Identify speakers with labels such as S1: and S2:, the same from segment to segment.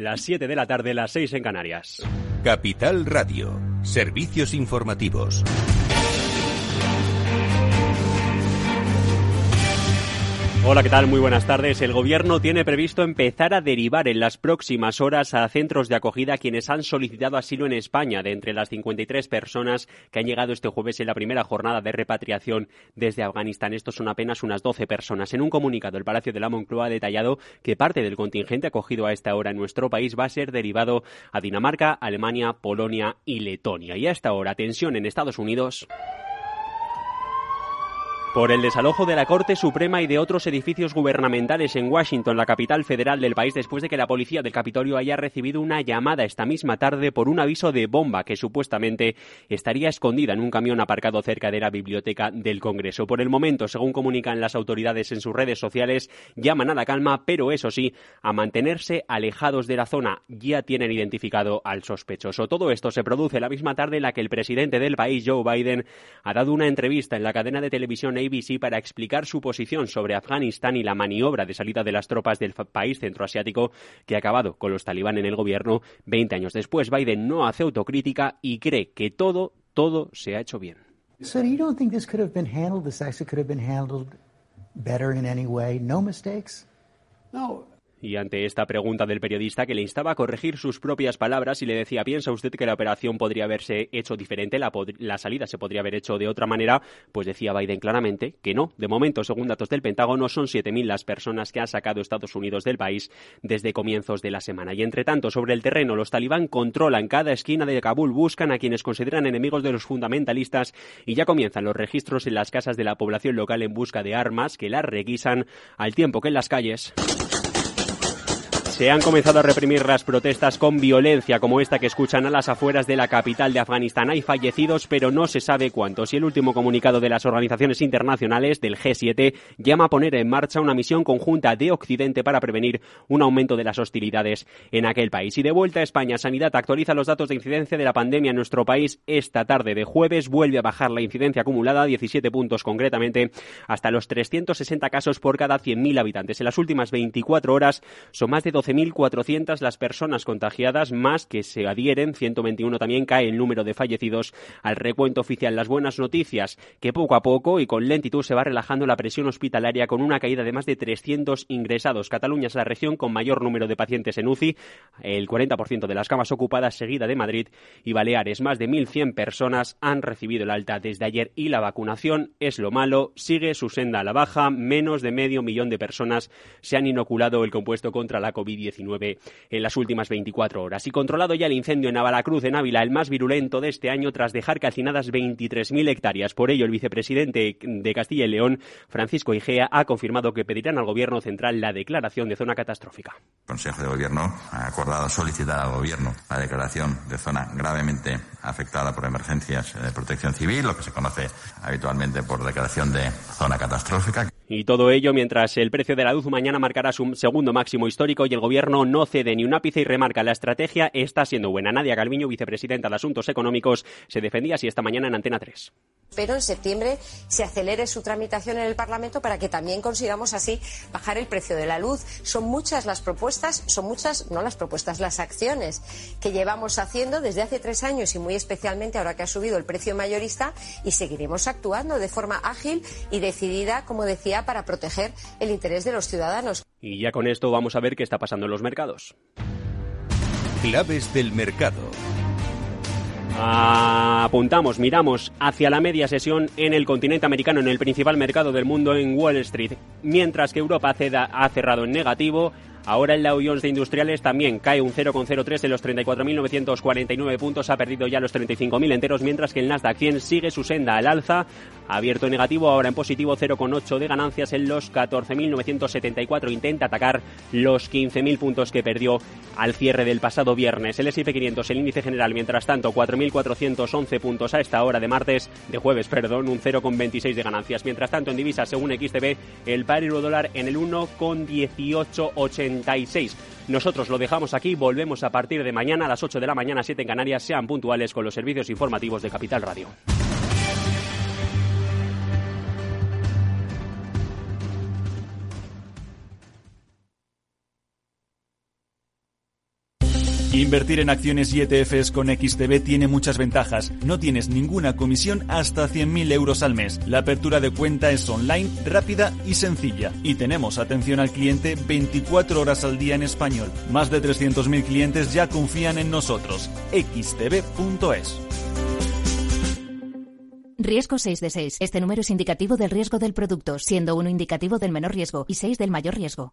S1: las 7 de la tarde, las 6 en Canarias.
S2: Capital Radio, servicios informativos.
S1: Hola, ¿qué tal? Muy buenas tardes. El Gobierno tiene previsto empezar a derivar en las próximas horas a centros de acogida quienes han solicitado asilo en España, de entre las 53 personas que han llegado este jueves en la primera jornada de repatriación desde Afganistán. Estos son apenas unas 12 personas. En un comunicado, el Palacio de la Moncloa ha detallado que parte del contingente acogido a esta hora en nuestro país va a ser derivado a Dinamarca, Alemania, Polonia y Letonia. Y a esta hora, tensión en Estados Unidos por el desalojo de la Corte Suprema y de otros edificios gubernamentales en Washington, la capital federal del país, después de que la policía del Capitolio haya recibido una llamada esta misma tarde por un aviso de bomba que supuestamente estaría escondida en un camión aparcado cerca de la biblioteca del Congreso. Por el momento, según comunican las autoridades en sus redes sociales, llaman a la calma, pero eso sí, a mantenerse alejados de la zona. Ya tienen identificado al sospechoso. Todo esto se produce la misma tarde en la que el presidente del país, Joe Biden, ha dado una entrevista en la cadena de televisión ABC para explicar su posición sobre Afganistán y la maniobra de salida de las tropas del país centroasiático que ha acabado con los talibán en el gobierno 20 años después. Biden no hace autocrítica y cree que todo, todo se ha hecho bien.
S3: So you don't think this could have been handled, this actually could have been handled better in any way? No mistakes?
S1: No, y ante esta pregunta del periodista que le instaba a corregir sus propias palabras y le decía, ¿piensa usted que la operación podría haberse hecho diferente, la, la salida se podría haber hecho de otra manera? Pues decía Biden claramente que no. De momento, según datos del Pentágono, son 7.000 las personas que ha sacado Estados Unidos del país desde comienzos de la semana. Y entre tanto, sobre el terreno, los talibán controlan cada esquina de Kabul, buscan a quienes consideran enemigos de los fundamentalistas y ya comienzan los registros en las casas de la población local en busca de armas que las requisan al tiempo que en las calles se han comenzado a reprimir las protestas con violencia, como esta que escuchan a las afueras de la capital de Afganistán. Hay fallecidos, pero no se sabe cuántos. Y el último comunicado de las organizaciones internacionales del G7 llama a poner en marcha una misión conjunta de Occidente para prevenir un aumento de las hostilidades en aquel país. Y de vuelta a España, Sanidad actualiza los datos de incidencia de la pandemia en nuestro país. Esta tarde de jueves vuelve a bajar la incidencia acumulada, 17 puntos concretamente, hasta los 360 casos por cada 100.000 habitantes. En las últimas 24 horas son más de 12 1.400 las personas contagiadas, más que se adhieren, 121 también cae el número de fallecidos al recuento oficial. Las buenas noticias, que poco a poco y con lentitud se va relajando la presión hospitalaria con una caída de más de 300 ingresados. Cataluña es la región con mayor número de pacientes en UCI, el 40% de las camas ocupadas, seguida de Madrid y Baleares. Más de 1.100 personas han recibido el alta desde ayer y la vacunación es lo malo, sigue su senda a la baja, menos de medio millón de personas se han inoculado el compuesto contra la COVID en las últimas 24 horas. Y controlado ya el incendio en Navalacruz, en Ávila, el más virulento de este año, tras dejar calcinadas 23.000 hectáreas. Por ello, el vicepresidente de Castilla y León, Francisco Igea, ha confirmado que pedirán al Gobierno central la declaración de zona catastrófica.
S4: El Consejo de Gobierno ha acordado solicitar al Gobierno la declaración de zona gravemente afectada por emergencias de protección civil, lo que se conoce habitualmente por declaración de zona catastrófica.
S1: Y todo ello mientras el precio de la luz mañana marcará su segundo máximo histórico y el gobierno no cede ni un ápice y remarca la estrategia está siendo buena. Nadia Calviño, vicepresidenta de Asuntos Económicos, se defendía así esta mañana en Antena 3
S5: pero en septiembre se acelere su tramitación en el Parlamento para que también consigamos así bajar el precio de la luz. Son muchas las propuestas, son muchas, no las propuestas, las acciones que llevamos haciendo desde hace tres años y muy especialmente ahora que ha subido el precio mayorista y seguiremos actuando de forma ágil y decidida, como decía, para proteger el interés de los ciudadanos.
S1: Y ya con esto vamos a ver qué está pasando en los mercados.
S2: Claves del mercado.
S1: Apuntamos, miramos hacia la media sesión en el continente americano, en el principal mercado del mundo, en Wall Street. Mientras que Europa ha cerrado en negativo, Ahora el Dow Jones de Industriales también cae un 0,03 en los 34.949 puntos, ha perdido ya los 35.000 enteros, mientras que el Nasdaq 100 sigue su senda al alza, abierto en negativo, ahora en positivo 0,8 de ganancias en los 14.974, intenta atacar los 15.000 puntos que perdió al cierre del pasado viernes. El S&P 500, el índice general, mientras tanto, 4.411 puntos a esta hora de martes, de jueves, perdón, un 0,26 de ganancias. Mientras tanto, en divisas, según XTB, el par euro dólar en el 1,1880 nosotros lo dejamos aquí, volvemos a partir de mañana a las 8 de la mañana, 7 en Canarias. Sean puntuales con los servicios informativos de Capital Radio.
S6: Invertir en acciones y ETFs con XTB tiene muchas ventajas. No tienes ninguna comisión hasta 100.000 euros al mes. La apertura de cuenta es online, rápida y sencilla. Y tenemos atención al cliente 24 horas al día en español. Más de 300.000 clientes ya confían en nosotros. xtb.es.
S7: Riesgo 6 de 6. Este número es indicativo del riesgo del producto, siendo uno indicativo del menor riesgo y 6 del mayor riesgo.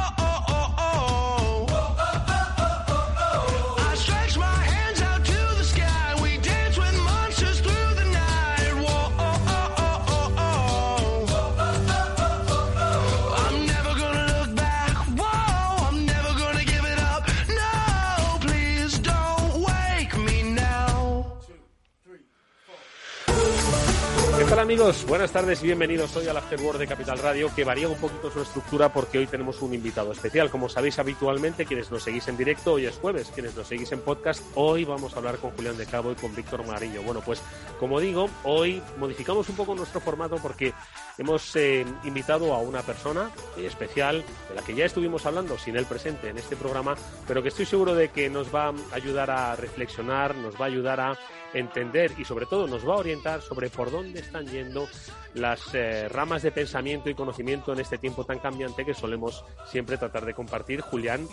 S8: Amigos? Buenas tardes y bienvenidos hoy al Afterword de Capital Radio, que varía un poquito su estructura porque hoy tenemos un invitado especial. Como sabéis habitualmente, quienes nos seguís en directo, hoy es jueves, quienes nos seguís en podcast, hoy vamos a hablar con Julián de Cabo y con Víctor Mariño. Bueno, pues como digo, hoy modificamos un poco nuestro formato porque hemos eh, invitado a una persona especial de la que ya estuvimos hablando sin él presente en este programa, pero que estoy seguro de que nos va a ayudar a reflexionar, nos va a ayudar a entender y sobre todo nos va a orientar sobre por dónde están yendo las eh, ramas de pensamiento y conocimiento en este tiempo tan cambiante que solemos siempre tratar de compartir Julián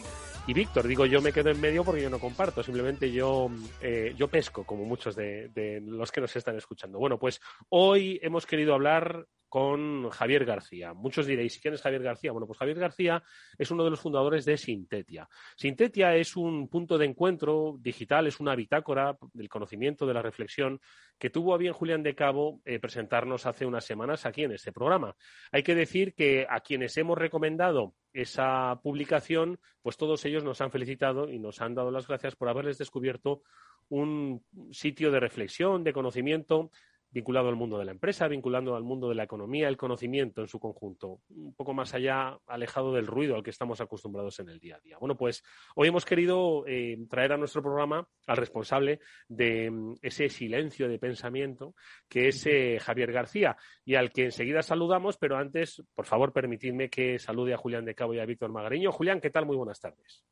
S8: y Víctor. Digo, yo me quedo en medio porque yo no comparto, simplemente yo, eh, yo pesco, como muchos de, de los que nos están escuchando. Bueno, pues hoy hemos querido hablar con Javier García. Muchos diréis, ¿quién es Javier García? Bueno, pues Javier García es uno de los fundadores de Sintetia. Sintetia es un punto de encuentro digital, es una bitácora del conocimiento, de la reflexión, que tuvo a bien Julián de Cabo eh, presentarnos hace unas semanas aquí en este programa. Hay que decir que a quienes hemos recomendado esa publicación, pues todos ellos nos han felicitado y nos han dado las gracias por haberles descubierto un sitio de reflexión, de conocimiento vinculado al mundo de la empresa, vinculando al mundo de la economía, el conocimiento en su conjunto, un poco más allá, alejado del ruido al que estamos acostumbrados en el día a día. Bueno, pues hoy hemos querido eh, traer a nuestro programa al responsable de mm, ese silencio de pensamiento, que es eh, Javier García, y al que enseguida saludamos, pero antes, por favor, permitidme que salude a Julián de Cabo y a Víctor Magariño. Julián, ¿qué tal? Muy buenas tardes.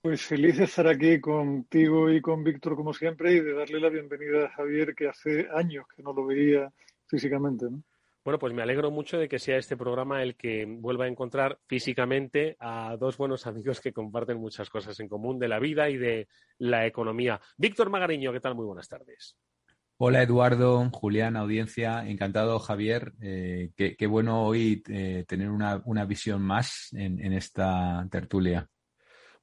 S9: Pues feliz de estar aquí contigo y con Víctor como siempre y de darle la bienvenida a Javier que hace años que no lo veía físicamente.
S8: Bueno, pues me alegro mucho de que sea este programa el que vuelva a encontrar físicamente a dos buenos amigos que comparten muchas cosas en común de la vida y de la economía. Víctor Magariño, ¿qué tal? Muy buenas tardes.
S10: Hola Eduardo, Julián, audiencia, encantado Javier. Eh, qué, bueno hoy eh, tener una, visión más en esta tertulia.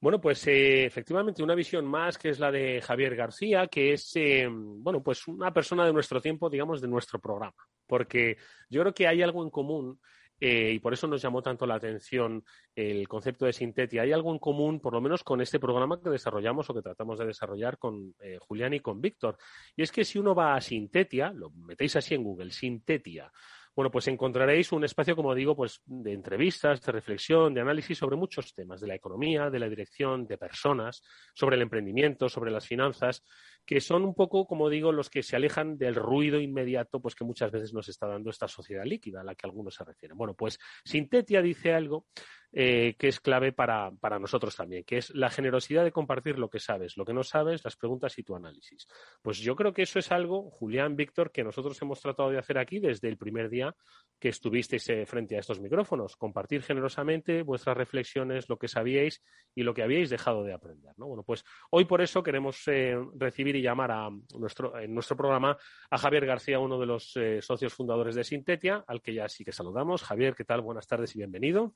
S8: Bueno, pues eh, efectivamente una visión más que es la de Javier García, que es, eh, bueno, pues una persona de nuestro tiempo, digamos, de nuestro programa. Porque yo creo que hay algo en común eh, y por eso nos llamó tanto la atención el concepto de Sintetia. Hay algo en común, por lo menos con este programa que desarrollamos o que tratamos de desarrollar con Julián y con Víctor. Y es que si uno va a Sintetia, lo metéis así en Google, Sintetia, bueno, pues encontraréis un espacio, como digo, pues de entrevistas, de reflexión, de análisis sobre muchos temas, de la economía, de la dirección, de personas, sobre el emprendimiento, sobre las finanzas, que son un poco, como digo, los que se alejan del ruido inmediato, pues que muchas veces nos está dando esta sociedad líquida a la que algunos se refieren. Bueno, pues Sintetia dice algo eh, que es clave para, nosotros también, que es la generosidad de compartir lo que sabes, lo que no sabes, las preguntas y tu análisis. Pues yo creo que eso es algo, Julián, Víctor, que nosotros hemos tratado de hacer aquí desde el primer día que estuvisteis eh, frente a estos micrófonos, compartir generosamente vuestras reflexiones, lo que sabíais y lo que habíais dejado de aprender. Bueno, pues hoy por eso queremos eh, recibir y llamar a nuestro, en nuestro programa a Javier García, uno de los socios fundadores de Sintetia, al que ya sí que saludamos. Javier, ¿qué tal? Buenas tardes y bienvenido.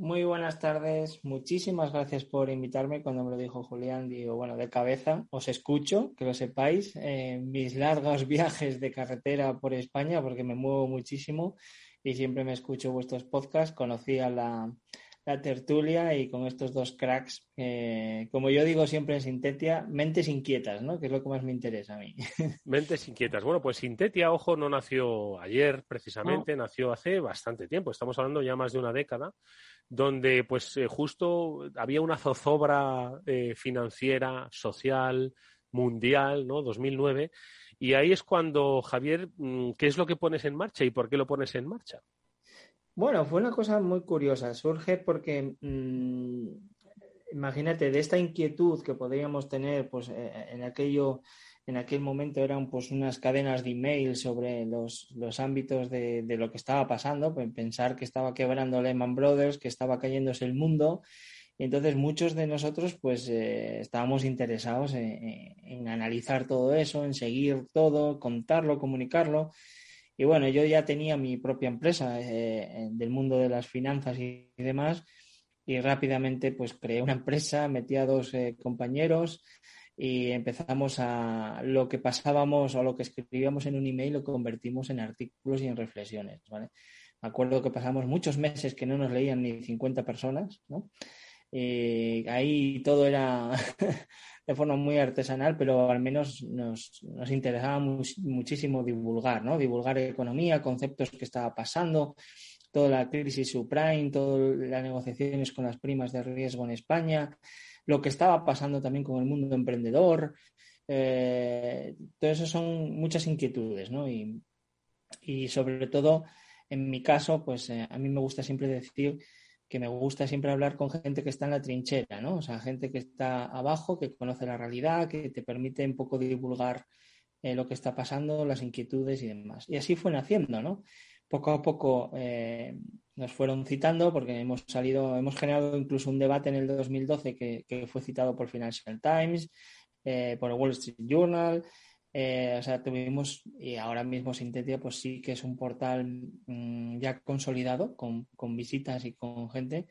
S11: Muy buenas tardes, muchísimas gracias por invitarme. Cuando me lo dijo Julián, digo, bueno, de cabeza os escucho, que lo sepáis, en mis largos viajes de carretera por España, porque me muevo muchísimo y siempre me escucho vuestros podcasts. Conocía la, la tertulia y con estos dos cracks, como yo digo siempre en Sintetia, mentes inquietas, ¿no? Que es lo que más me interesa a mí.
S8: Mentes inquietas. Bueno, pues Sintetia, ojo, no nació ayer precisamente, nació hace bastante tiempo. Estamos hablando ya más de una década donde pues eh, justo había una zozobra eh, financiera, social, mundial, ¿no? 2009. Y ahí es cuando, Javier, mm, ¿qué es lo que pones en marcha y por qué lo pones en marcha?
S11: Bueno, fue una cosa muy curiosa. Surge porque, mm, imagínate, de esta inquietud que podríamos tener pues, eh, en aquello en aquel momento eran pues unas cadenas de email sobre los, ámbitos de, lo que estaba pasando, pensar que estaba quebrando Lehman Brothers, que estaba cayéndose el mundo. Y entonces muchos de nosotros pues eh, estábamos interesados en, analizar todo eso, en seguir todo, contarlo, comunicarlo. Y bueno, yo ya tenía mi propia empresa eh, del mundo de las finanzas y, demás y rápidamente pues creé una empresa, metí a dos eh, compañeros y empezamos a lo que pasábamos o lo que escribíamos en un email lo convertimos en artículos y en reflexiones, ¿vale? Me acuerdo que pasamos muchos meses que no nos leían ni 50 personas, ¿no? Y ahí todo era de forma muy artesanal, pero al menos nos, nos interesaba muchísimo divulgar, ¿no? Divulgar economía, conceptos que estaba pasando, toda la crisis subprime, todas las negociaciones con las primas de riesgo en España, lo que estaba pasando también con el mundo emprendedor. Eh, todo eso son muchas inquietudes, ¿no? Y, sobre todo, en mi caso, pues eh, a mí me gusta siempre decir que me gusta siempre hablar con gente que está en la trinchera, ¿no? O sea, gente que está abajo, que conoce la realidad, que te permite un poco divulgar eh, lo que está pasando, las inquietudes y demás. Y así fue naciendo, ¿no? Poco a poco nos fueron citando porque hemos salido, hemos generado incluso un debate en el 2012 que, fue citado por Financial Times, eh, por el Wall Street Journal. Eh, o sea, tuvimos, y ahora mismo Sintetia, pues sí que es un portal mm, ya consolidado, con, visitas y con gente,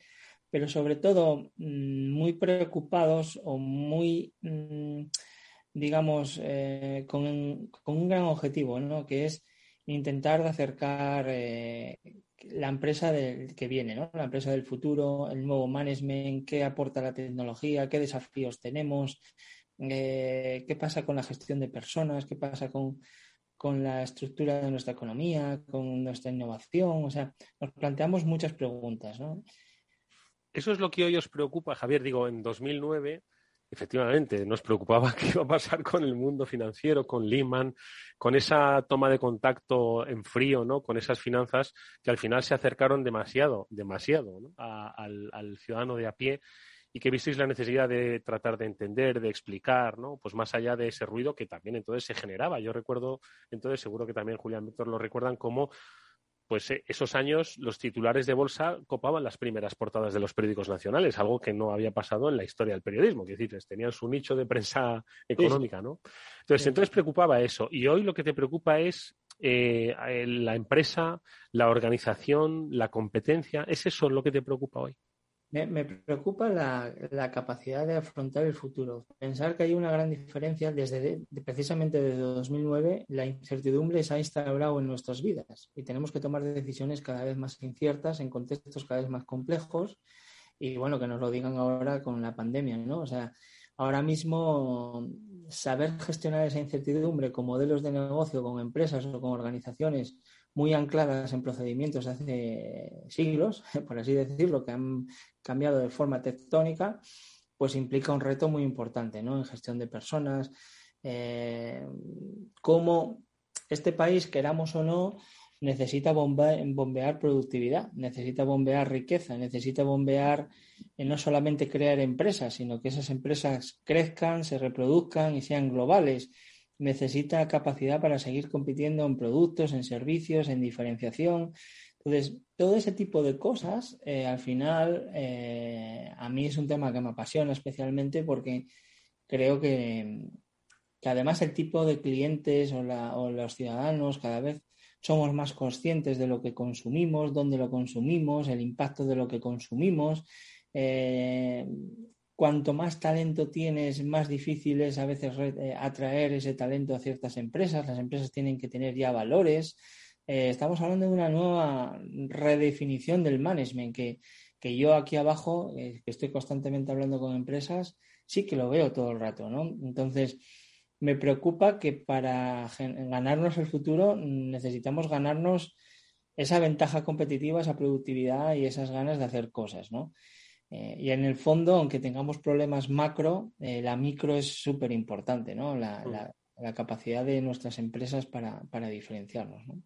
S11: pero sobre todo mm, muy preocupados o muy, mm, digamos, eh, con, con, un gran objetivo, ¿no? Que es intentar acercar la empresa del, que viene, ¿no? La empresa del futuro, el nuevo management, qué aporta la tecnología, qué desafíos tenemos, eh, qué pasa con la gestión de personas, qué pasa con, con la estructura de nuestra economía, con nuestra innovación. O sea, nos planteamos muchas preguntas, ¿no?
S8: Eso es lo que hoy os preocupa, Javier. Digo, en 2009 efectivamente, nos preocupaba qué iba a pasar con el mundo financiero, con Lehman, con esa toma de contacto en frío, ¿no? Con esas finanzas que al final se acercaron demasiado, demasiado al, ciudadano de a pie y que visteis la necesidad de tratar de entender, de explicar, ¿no? Pues más allá de ese ruido que también entonces se generaba. Yo recuerdo, entonces seguro que también Julián Víctor lo recuerdan como pues eh, esos años los titulares de bolsa copaban las primeras portadas de los periódicos nacionales, algo que no había pasado en la historia del periodismo, que decir, tenían su nicho de prensa económica, ¿no? Entonces, entonces preocupaba eso. Y hoy lo que te preocupa es eh, la empresa, la organización, la competencia. ¿Es eso lo que te preocupa hoy?
S11: Me, preocupa la, capacidad de afrontar el futuro. Pensar que hay una gran diferencia desde precisamente desde 2009, la incertidumbre se ha instaurado en nuestras vidas y tenemos que tomar decisiones cada vez más inciertas en contextos cada vez más complejos y bueno, que nos lo digan ahora con la pandemia, ¿no? O sea, ahora mismo saber gestionar esa incertidumbre con modelos de negocio, con empresas o con organizaciones muy ancladas en procedimientos hace siglos, por así decirlo, que han cambiado de forma tectónica, pues implica un reto muy importante ¿no? en gestión de personas, eh, cómo este país, queramos o no, necesita bombear productividad, necesita bombear riqueza, necesita bombear eh, no solamente crear empresas, sino que esas empresas crezcan, se reproduzcan y sean globales necesita capacidad para seguir compitiendo en productos, en servicios, en diferenciación. Entonces, todo ese tipo de cosas, eh, al final, eh, a mí es un tema que me apasiona especialmente porque creo que, además el tipo de clientes o, los ciudadanos cada vez somos más conscientes de lo que consumimos, dónde lo consumimos, el impacto de lo que consumimos. Eh, cuanto más talento tienes, más difícil es a veces eh, atraer ese talento a ciertas empresas. Las empresas tienen que tener ya valores. Eh, estamos hablando de una nueva redefinición del management que, que yo aquí abajo, eh, que estoy constantemente hablando con empresas, sí que lo veo todo el rato, ¿no? Entonces, me preocupa que para ganarnos el futuro necesitamos ganarnos esa ventaja competitiva, esa productividad y esas ganas de hacer cosas, ¿no? Eh, y en el fondo, aunque tengamos problemas macro, eh, la micro es súper importante, ¿no? La, la, capacidad de nuestras empresas para, para diferenciarnos, ¿no?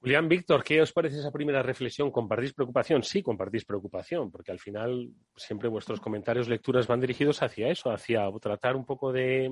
S8: Julián, Víctor, ¿qué os parece esa primera reflexión? ¿Compartís preocupación? Sí, compartís preocupación, porque al final siempre vuestros comentarios, lecturas van dirigidos hacia eso, hacia tratar un poco de,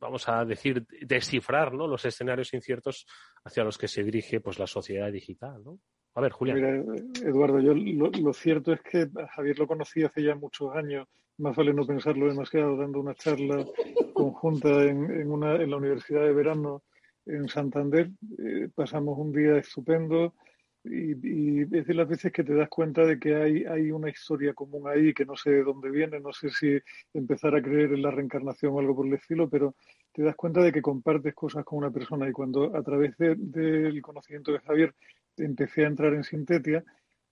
S8: vamos a decir, descifrar ¿no? los escenarios inciertos hacia los que se dirige pues, la sociedad digital. ¿no? A ver, Julián.
S9: Mira, Eduardo, yo lo, cierto es que Javier lo conocí hace ya muchos años, más vale no pensarlo demasiado, dando una charla conjunta en, una, en la Universidad de Verano en Santander. Eh, pasamos un día estupendo y, es de las veces que te das cuenta de que hay, hay una historia común ahí que no sé de dónde viene, no sé si empezar a creer en la reencarnación o algo por el estilo, pero te das cuenta de que compartes cosas con una persona y cuando a través del conocimiento de Javier empecé a entrar en Sintetia,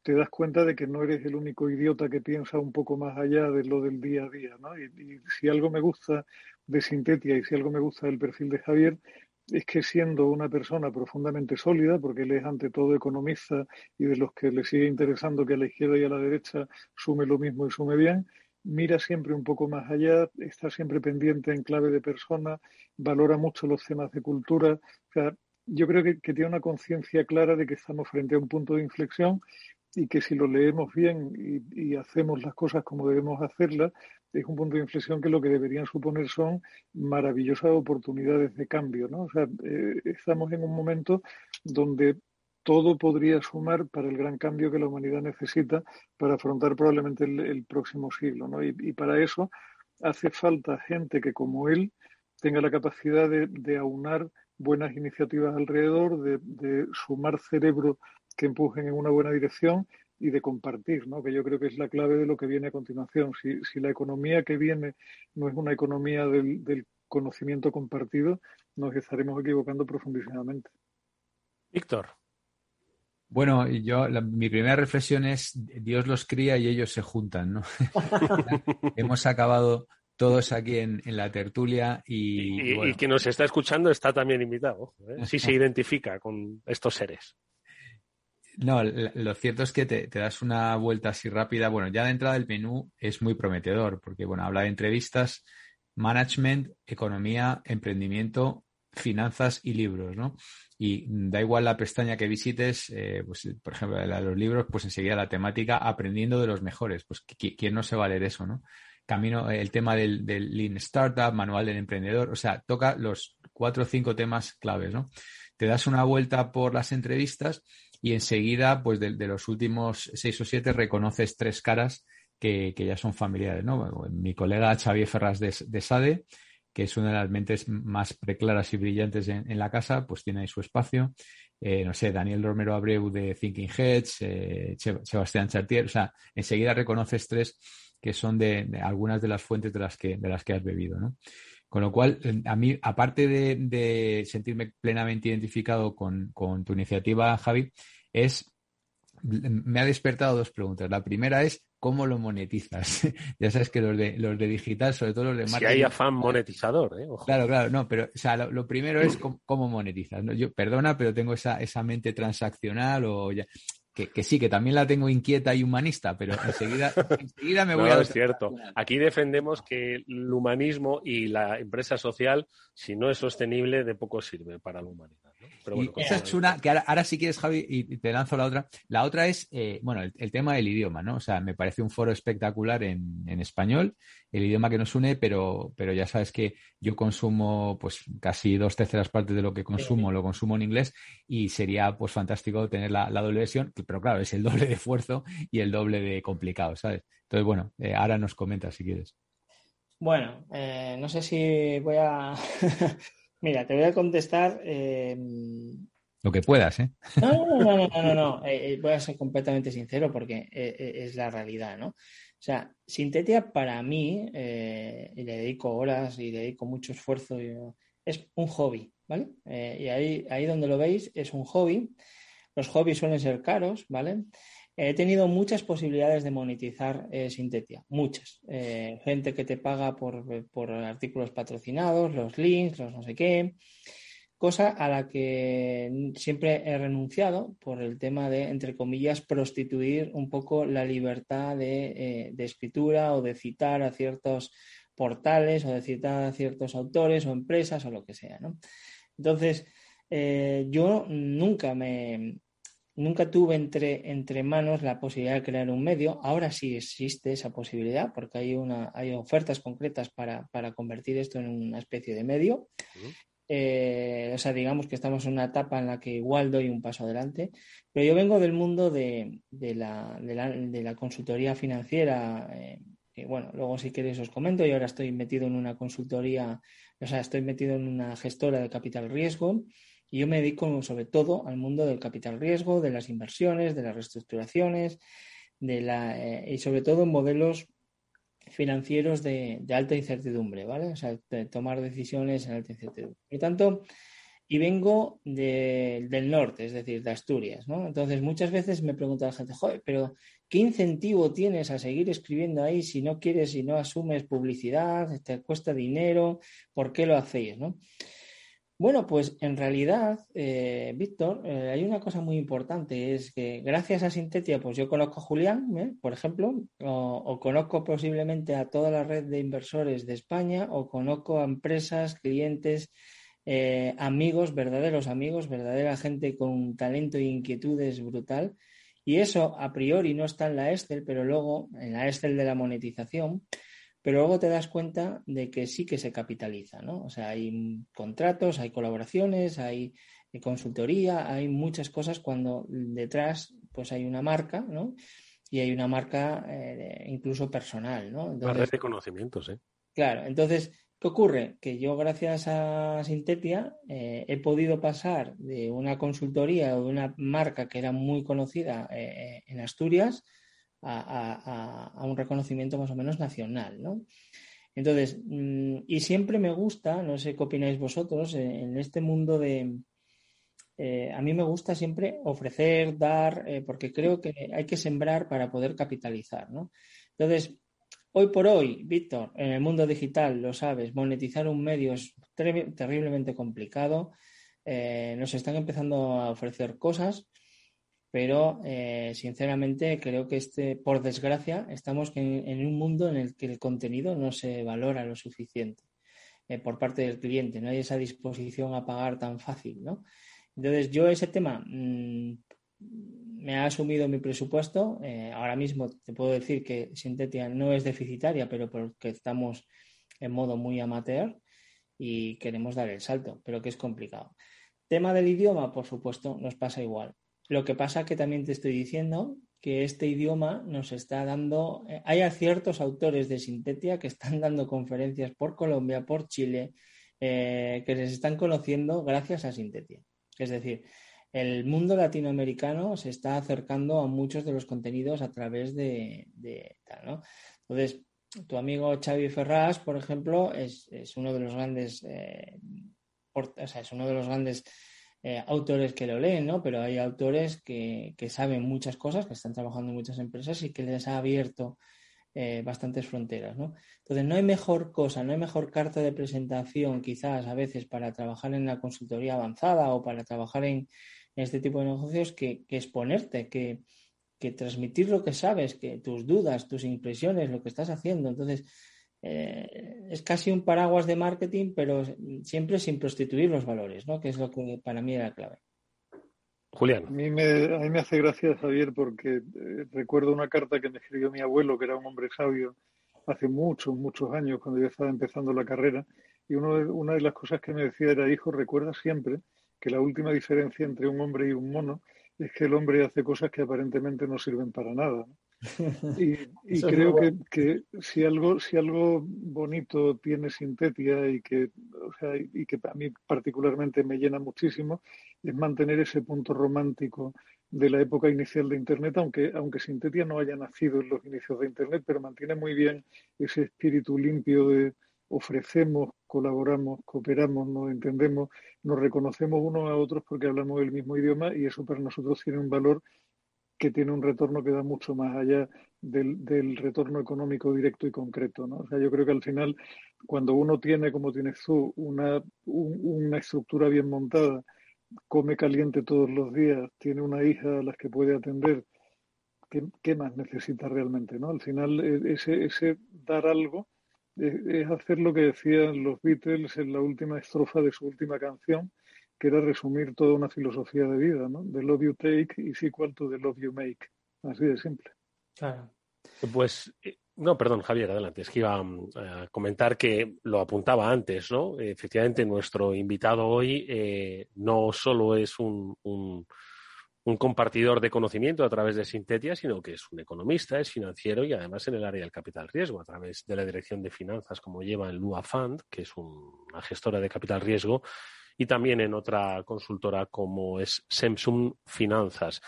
S9: te das cuenta de que no eres el único idiota que piensa un poco más allá de lo del día a día, ¿no? Y, si algo me gusta de Sintetia y si algo me gusta del perfil de Javier es que siendo una persona profundamente sólida, porque él es ante todo economista y de los que le sigue interesando que a la izquierda y a la derecha sume lo mismo y sume bien, mira siempre un poco más allá, está siempre pendiente en clave de persona, valora mucho los temas de cultura. Yo creo que, tiene una conciencia clara de que estamos frente a un punto de inflexión y que si lo leemos bien y, hacemos las cosas como debemos hacerlas, es un punto de inflexión que lo que deberían suponer son maravillosas oportunidades de cambio, ¿no? O sea, eh, estamos en un momento donde todo podría sumar para el gran cambio que la humanidad necesita para afrontar probablemente el, próximo siglo, ¿no? Y, para eso hace falta gente que como él tenga la capacidad de, aunar buenas iniciativas alrededor, de, de sumar cerebro que empujen en una buena dirección y de compartir, ¿no? que yo creo que es la clave de lo que viene a continuación. Si, si la economía que viene no es una economía del, del conocimiento compartido, nos estaremos equivocando profundísimamente.
S8: Víctor.
S10: Bueno, yo mi primera reflexión es Dios los cría y ellos se juntan, ¿no? Hemos acabado todos aquí en, en la tertulia y,
S8: y, quien nos está escuchando está también invitado, ¿eh? si se identifica con estos seres.
S10: No, lo cierto es que te, das una vuelta así rápida. Bueno, ya de entrada el menú es muy prometedor, porque bueno, habla de entrevistas, management, economía, emprendimiento, finanzas y libros, ¿no? Y da igual la pestaña que visites, eh, pues, por ejemplo, la de los libros, pues enseguida la temática aprendiendo de los mejores. Pues ¿quién no se va a leer eso, no? Camino, el tema del, del Lean Startup, manual del emprendedor, o sea, toca los cuatro o cinco temas claves, ¿no? Te das una vuelta por las entrevistas y enseguida, pues de, los últimos seis o siete, reconoces tres caras que, ya son familiares, ¿no? Mi colega Xavier Ferraz de, SADE, que es una de las mentes más preclaras y brillantes en, la casa, pues tiene ahí su espacio. Eh, no sé, Daniel Romero Abreu de Thinking Heads, eh, Sebastián Chartier, o sea, enseguida reconoces tres que son de, algunas de las fuentes de las que, de las que has bebido, ¿no? Con lo cual, a mí, aparte de, sentirme plenamente identificado con, tu iniciativa, Javi, es me ha despertado dos preguntas. La primera es cómo lo monetizas. ya sabes que los de los de digital, sobre todo los de
S8: marketing. Si hay afán monetizador, ¿eh?
S10: Claro, claro, no, pero o sea, lo, primero es cómo, monetizas. Yo, perdona, pero tengo esa, esa mente transaccional o ya que, sí, que también la tengo inquieta y humanista, pero enseguida, enseguida me voy
S8: no,
S10: a...
S8: es cierto. Aquí defendemos que el humanismo y la empresa social, si no es sostenible, de poco sirve para la humanidad
S10: esa es una, que ahora, si quieres, Javi, y te lanzo la otra. La otra es, eh, bueno, el, tema del idioma, ¿no? O sea, me parece un foro espectacular en, español, el idioma que nos une, pero, pero ya sabes que yo consumo, pues, casi dos terceras partes de lo que consumo, lo consumo en inglés, y sería, pues, fantástico tener la, doble versión, pero claro, es el doble de esfuerzo y el doble de complicado, ¿sabes? Entonces, bueno, eh, ahora nos comentas si quieres.
S11: Bueno, eh, no sé si voy a Mira, te voy a contestar. Eh,
S10: Lo que puedas, ¿eh?
S11: No, no, no, no, no, no, eh, eh, voy a ser completamente sincero porque es la realidad, ¿no? O sea, Sintetia para mí, y le dedico horas y le dedico mucho esfuerzo, es un hobby, ¿vale? y ahí, ahí donde lo veis es un hobby los hobbies suelen ser caros, ¿vale? He tenido muchas posibilidades de monetizar eh, Sintetia, muchas. Eh, gente que te paga por, por, artículos patrocinados, los links, los no sé qué, cosa a la que siempre he renunciado por el tema de, entre comillas, prostituir un poco la libertad de, eh, de escritura o de citar a ciertos portales o de citar a ciertos autores o empresas o lo que sea, ¿no? Entonces, yo nunca me, Nunca tuve entre, entre manos la posibilidad de crear un medio. Ahora sí existe esa posibilidad porque hay, una, hay ofertas concretas para, para convertir esto en una especie de medio. Eh, o sea, digamos que estamos en una etapa en la que igual doy un paso adelante. Pero yo vengo del mundo de, de, la, de, la, de la, consultoría financiera. Eh, bueno, luego si queréis os comento. Yo ahora estoy metido en una consultoría, o sea, estoy metido en una gestora de capital riesgo. Y yo me dedico sobre todo al mundo del capital riesgo, de las inversiones, de las reestructuraciones, de la, eh, y sobre todo en modelos financieros de, alta incertidumbre, ¿vale? O sea, tomar decisiones en alta incertidumbre. Por lo tanto, y vengo del norte, es decir, de Asturias, ¿no? Entonces, muchas veces me pregunta la gente, joder, pero ¿qué incentivo tienes a seguir escribiendo ahí si no quieres, si no asumes publicidad, te cuesta dinero, ¿por qué lo hacéis, no? Bueno, pues en realidad, eh, Víctor, eh, hay una cosa muy importante, es que gracias a Sintetia, pues yo conozco a Julián, ¿eh? por ejemplo, o, conozco posiblemente a toda la red de inversores de España, o conozco a empresas, clientes, amigos, verdaderos amigos, verdadera gente con talento e inquietudes brutal. Y eso a priori no está en la Excel, pero luego en la Excel de la monetización, pero luego te das cuenta de que sí que se capitaliza, ¿no? O sea, hay contratos, hay colaboraciones, hay consultoría, hay muchas cosas cuando detrás pues hay una marca, ¿no? Y hay una marca eh, incluso personal, ¿no?
S8: Entonces, red de conocimientos, ¿eh?
S11: Claro, entonces, ¿qué ocurre? Que yo gracias a Sintetia eh, he podido pasar de una consultoría o de una marca que era muy conocida eh, en Asturias a, un reconocimiento más o menos nacional, ¿no? Entonces, mm, y siempre me gusta, no sé qué opináis vosotros, eh, en este mundo de... Eh, a mí me gusta siempre ofrecer, dar, eh, porque creo que hay que sembrar para poder capitalizar, ¿no? Entonces, hoy por hoy, Víctor, en el mundo digital, lo sabes, monetizar un medio es terriblemente complicado. nos están empezando a ofrecer cosas pero eh, sinceramente creo que este, por desgracia, estamos en, un mundo en el que el contenido no se valora lo suficiente eh, por parte del cliente, no hay esa disposición a pagar tan fácil, ¿no? Entonces yo ese tema mm, me ha asumido mi presupuesto, eh, ahora mismo te puedo decir que Sintetia no es deficitaria, pero porque estamos en modo muy amateur y queremos dar el salto, pero que es complicado. Tema del idioma, por supuesto, nos pasa igual. Lo que pasa que también te estoy diciendo que este idioma nos está dando, eh, hay ciertos autores de Sintetia que están dando conferencias por Colombia, por Chile, eh, que se están conociendo gracias a Sintetia. Es decir, el mundo latinoamericano se está acercando a muchos de los contenidos a través de, tal. Entonces, tu amigo Xavi Ferraz, por ejemplo, es, uno de los grandes, eh, o sea, es uno de los grandes eh, autores que lo leen, ¿no? Pero hay autores que, saben muchas cosas, que están trabajando en muchas empresas y que les ha abierto eh, bastantes fronteras, ¿no? Entonces, no hay mejor cosa, no hay mejor carta de presentación quizás a veces para trabajar en la consultoría avanzada o para trabajar en, este tipo de negocios que, exponerte, que, que transmitir lo que sabes, que tus dudas, tus impresiones, lo que estás haciendo. Entonces, eh, es casi un paraguas de marketing, pero siempre sin prostituir los valores, ¿no? Que es lo que para mí era clave.
S8: Julián.
S9: A mí me, me hace gracia, Javier, porque eh, recuerdo una carta que me escribió mi abuelo, que era un hombre sabio, hace muchos, muchos años, cuando yo estaba empezando la carrera, y uno una de las cosas que me decía era, hijo, recuerda siempre que la última diferencia entre un hombre y un mono es que el hombre hace cosas que aparentemente no sirven para nada. Y, creo que, si algo si algo bonito tiene Sintetia y que o sea, y que a mí particularmente me llena muchísimo es mantener ese punto romántico de la época inicial de Internet, aunque aunque Sintetia no haya nacido en los inicios de Internet, pero mantiene muy bien ese espíritu limpio de ofrecemos colaboramos, cooperamos, nos entendemos, nos reconocemos unos a otros porque hablamos el mismo idioma y eso para nosotros tiene un valor que tiene un retorno que da mucho más allá del, retorno económico directo y concreto. ¿no? O sea, yo creo que al final, cuando uno tiene, como tienes tú, una, una estructura bien montada, come caliente todos los días, tiene una hija a la que puede atender, ¿qué, más necesita realmente? ¿no? Al final, e, ese, ese dar algo es, hacer lo que decían los Beatles en la última estrofa de su última canción, que era resumir toda una filosofía de vida, ¿no? The love you take is equal to the love you make. Así de simple.
S8: Claro. Pues, eh, no, perdón, Javier, adelante. Es que iba mm, a comentar que lo apuntaba antes, ¿no? Efectivamente, nuestro invitado hoy eh, no solo es un, un, un, compartidor de conocimiento a través de Sintetia, sino que es un economista, es financiero y además en el área del capital riesgo, a través de la dirección de finanzas, como lleva el Lua Fund, que es una gestora de capital riesgo y también en otra consultora como es Samsung Finanzas,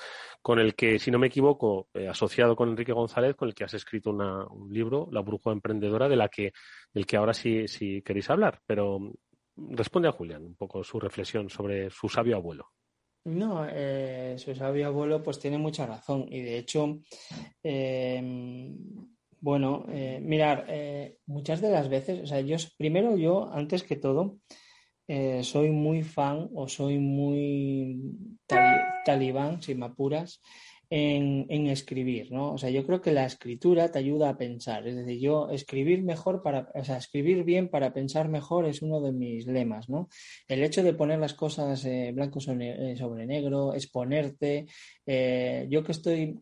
S8: con el que, si no me equivoco, eh, asociado con Enrique González, con el que has escrito un libro, La Bruja Emprendedora, de la que, del que ahora sí, sí queréis hablar. Pero mm, responde a Julián un poco su reflexión sobre su sabio abuelo.
S11: No, eh, su sabio abuelo pues tiene mucha razón y de hecho, eh, bueno, mirar, muchas de las veces, o sea, yo primero yo, antes que todo, eh, soy muy fan o soy muy talibán, si me apuras, en, escribir, ¿no? O sea, yo creo que la escritura te ayuda a pensar. Es decir, yo escribir mejor para, o sea, escribir bien para pensar mejor es uno de mis lemas, ¿no? El hecho de poner las cosas eh, blanco sobre, sobre, negro, exponerte. Eh, yo que estoy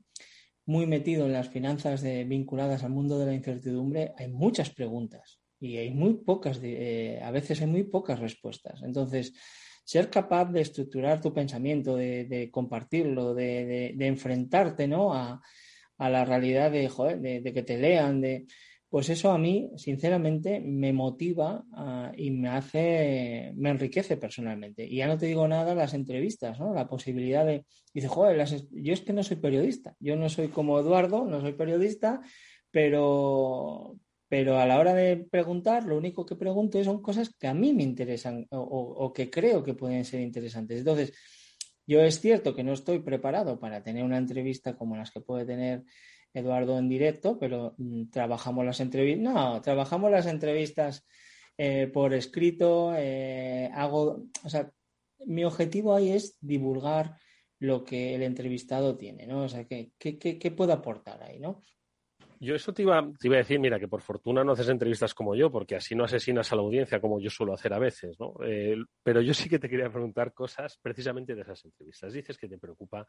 S11: muy metido en las finanzas vinculadas al mundo de la incertidumbre, hay muchas preguntas y hay muy pocas, eh, a veces hay muy pocas respuestas. Entonces, ser capaz de estructurar tu pensamiento, de, compartirlo, de, enfrentarte ¿no? a, la realidad de, de, que te lean, de, pues eso a mí, sinceramente, me motiva ah, y me hace, me enriquece personalmente. Y ya no te digo nada las entrevistas, ¿no? La posibilidad de, dice, joder, yo es que no soy periodista, yo no soy como Eduardo, no soy periodista, pero, pero a la hora de preguntar, lo único que pregunto son cosas que a mí me interesan o, que creo que pueden ser interesantes. Entonces, yo es cierto que no estoy preparado para tener una entrevista como las que puede tener Eduardo en directo, pero mm, trabajamos las entrevistas, no, trabajamos las entrevistas eh, por escrito, eh, hago, o sea, mi objetivo ahí es divulgar lo que el entrevistado tiene, ¿no? O sea, ¿qué, qué, qué puedo aportar ahí, ¿no?
S8: Yo eso te iba, te iba a decir, mira, que por fortuna no haces entrevistas como yo, porque así no asesinas a la audiencia como yo suelo hacer a veces, ¿no? Eh, pero yo sí que te quería preguntar cosas precisamente de esas entrevistas. Dices que te preocupa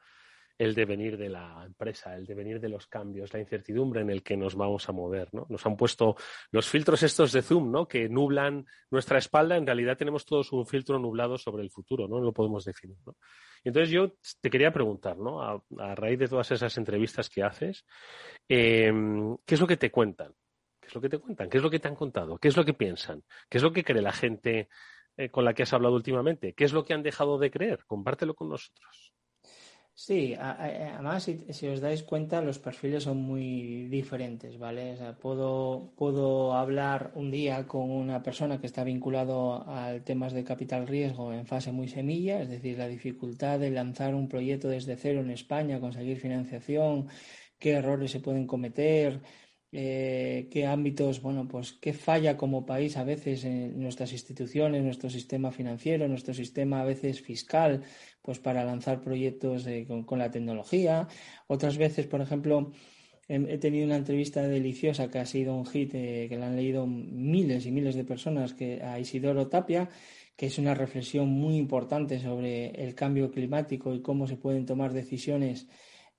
S8: el devenir de la empresa, el devenir de los cambios, la incertidumbre en el que nos vamos a mover, ¿no? Nos han puesto los filtros estos de Zoom, ¿no? Que nublan nuestra espalda. En realidad tenemos todos un filtro nublado sobre el futuro, ¿no? No lo podemos definir, ¿no? Entonces yo te quería preguntar, ¿no? A, raíz de todas esas entrevistas que haces, em, ¿qué es lo que te cuentan? ¿Qué es lo que te cuentan? ¿Qué es lo que te han contado? ¿Qué es lo que piensan? ¿Qué es lo que cree la gente eh, con la que has hablado últimamente? ¿Qué es lo que han dejado de creer? Compártelo con nosotros.
S11: Sí, además, si, os dais cuenta, los perfiles son muy diferentes, ¿vale? O sea, puedo, puedo hablar un día con una persona que está vinculado al temas de capital riesgo en fase muy semilla, es decir, la dificultad de lanzar un proyecto desde cero en España, conseguir financiación, qué errores se pueden cometer, eh, qué ámbitos, bueno, pues qué falla como país a veces en nuestras instituciones, nuestro sistema financiero, nuestro sistema a veces fiscal, pues para lanzar proyectos con, la tecnología. Otras veces, por ejemplo, he, tenido una entrevista deliciosa que ha sido un hit, eh, que la han leído miles y miles de personas, que a Isidoro Tapia, que es una reflexión muy importante sobre el cambio climático y cómo se pueden tomar decisiones,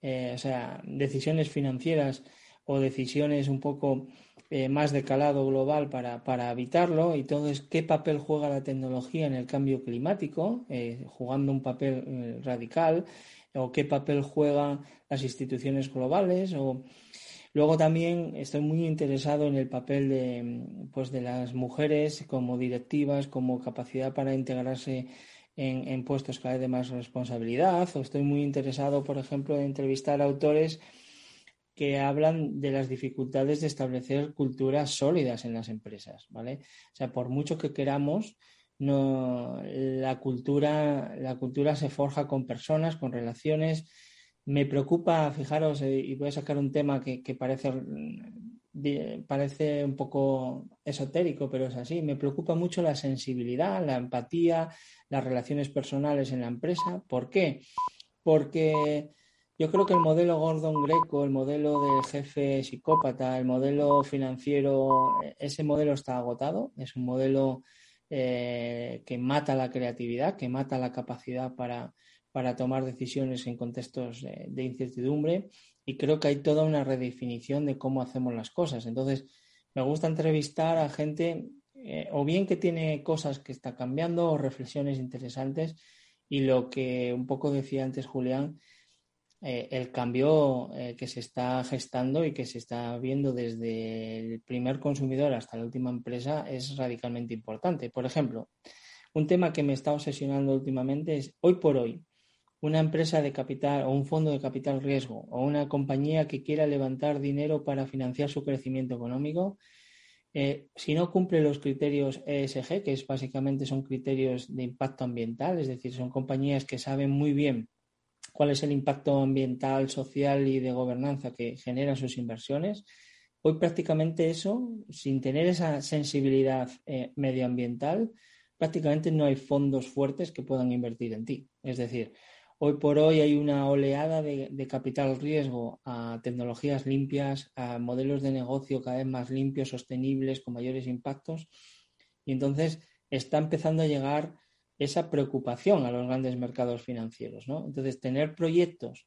S11: eh, o sea, decisiones financieras o decisiones un poco eh, más de calado global para, para, evitarlo y todo es qué papel juega la tecnología en el cambio climático, eh, jugando un papel eh, radical, o qué papel juegan las instituciones globales, o luego también estoy muy interesado en el papel de, pues, de las mujeres como directivas, como capacidad para integrarse en, en puestos cada vez de más responsabilidad, o estoy muy interesado, por ejemplo, en entrevistar autores que hablan de las dificultades de establecer culturas sólidas en las empresas, ¿vale? O sea, por mucho que queramos, no, la cultura, la cultura se forja con personas, con relaciones. Me preocupa, fijaros, eh, y voy a sacar un tema que, que parece, parece un poco esotérico, pero es así. Me preocupa mucho la sensibilidad, la empatía, las relaciones personales en la empresa. ¿Por qué? Porque yo creo que el modelo Gordon Greco, el modelo del jefe psicópata, el modelo financiero, ese modelo está agotado. Es un modelo eh, que mata la creatividad, que mata la capacidad para, para tomar decisiones en contextos de, incertidumbre. Y creo que hay toda una redefinición de cómo hacemos las cosas. Entonces, me gusta entrevistar a gente eh, o bien que tiene cosas que está cambiando o reflexiones interesantes. Y lo que un poco decía antes Julián, eh, el cambio eh, que se está gestando y que se está viendo desde el primer consumidor hasta la última empresa es radicalmente importante. Por ejemplo, un tema que me está obsesionando últimamente es hoy por hoy, una empresa de capital o un fondo de capital riesgo o una compañía que quiera levantar dinero para financiar su crecimiento económico, eh, si no cumple los criterios ESG, que es básicamente son criterios de impacto ambiental, es decir, son compañías que saben muy bien cuál es el impacto ambiental, social y de gobernanza que generan sus inversiones. Hoy prácticamente eso, sin tener esa sensibilidad eh, medioambiental, prácticamente no hay fondos fuertes que puedan invertir en ti. Es decir, hoy por hoy hay una oleada de, de, capital riesgo a tecnologías limpias, a modelos de negocio cada vez más limpios, sostenibles, con mayores impactos. Y entonces está empezando a llegar esa preocupación a los grandes mercados financieros. ¿no? Entonces, tener proyectos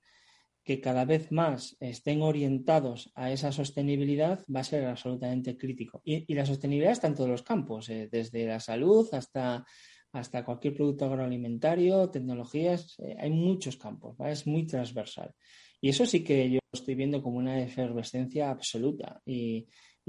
S11: que cada vez más estén orientados a esa sostenibilidad va a ser absolutamente crítico. Y, la sostenibilidad está en todos los campos, eh, desde la salud hasta, hasta cualquier producto agroalimentario, tecnologías, eh, hay muchos campos, es muy transversal. Y eso sí que yo estoy viendo como una efervescencia absoluta y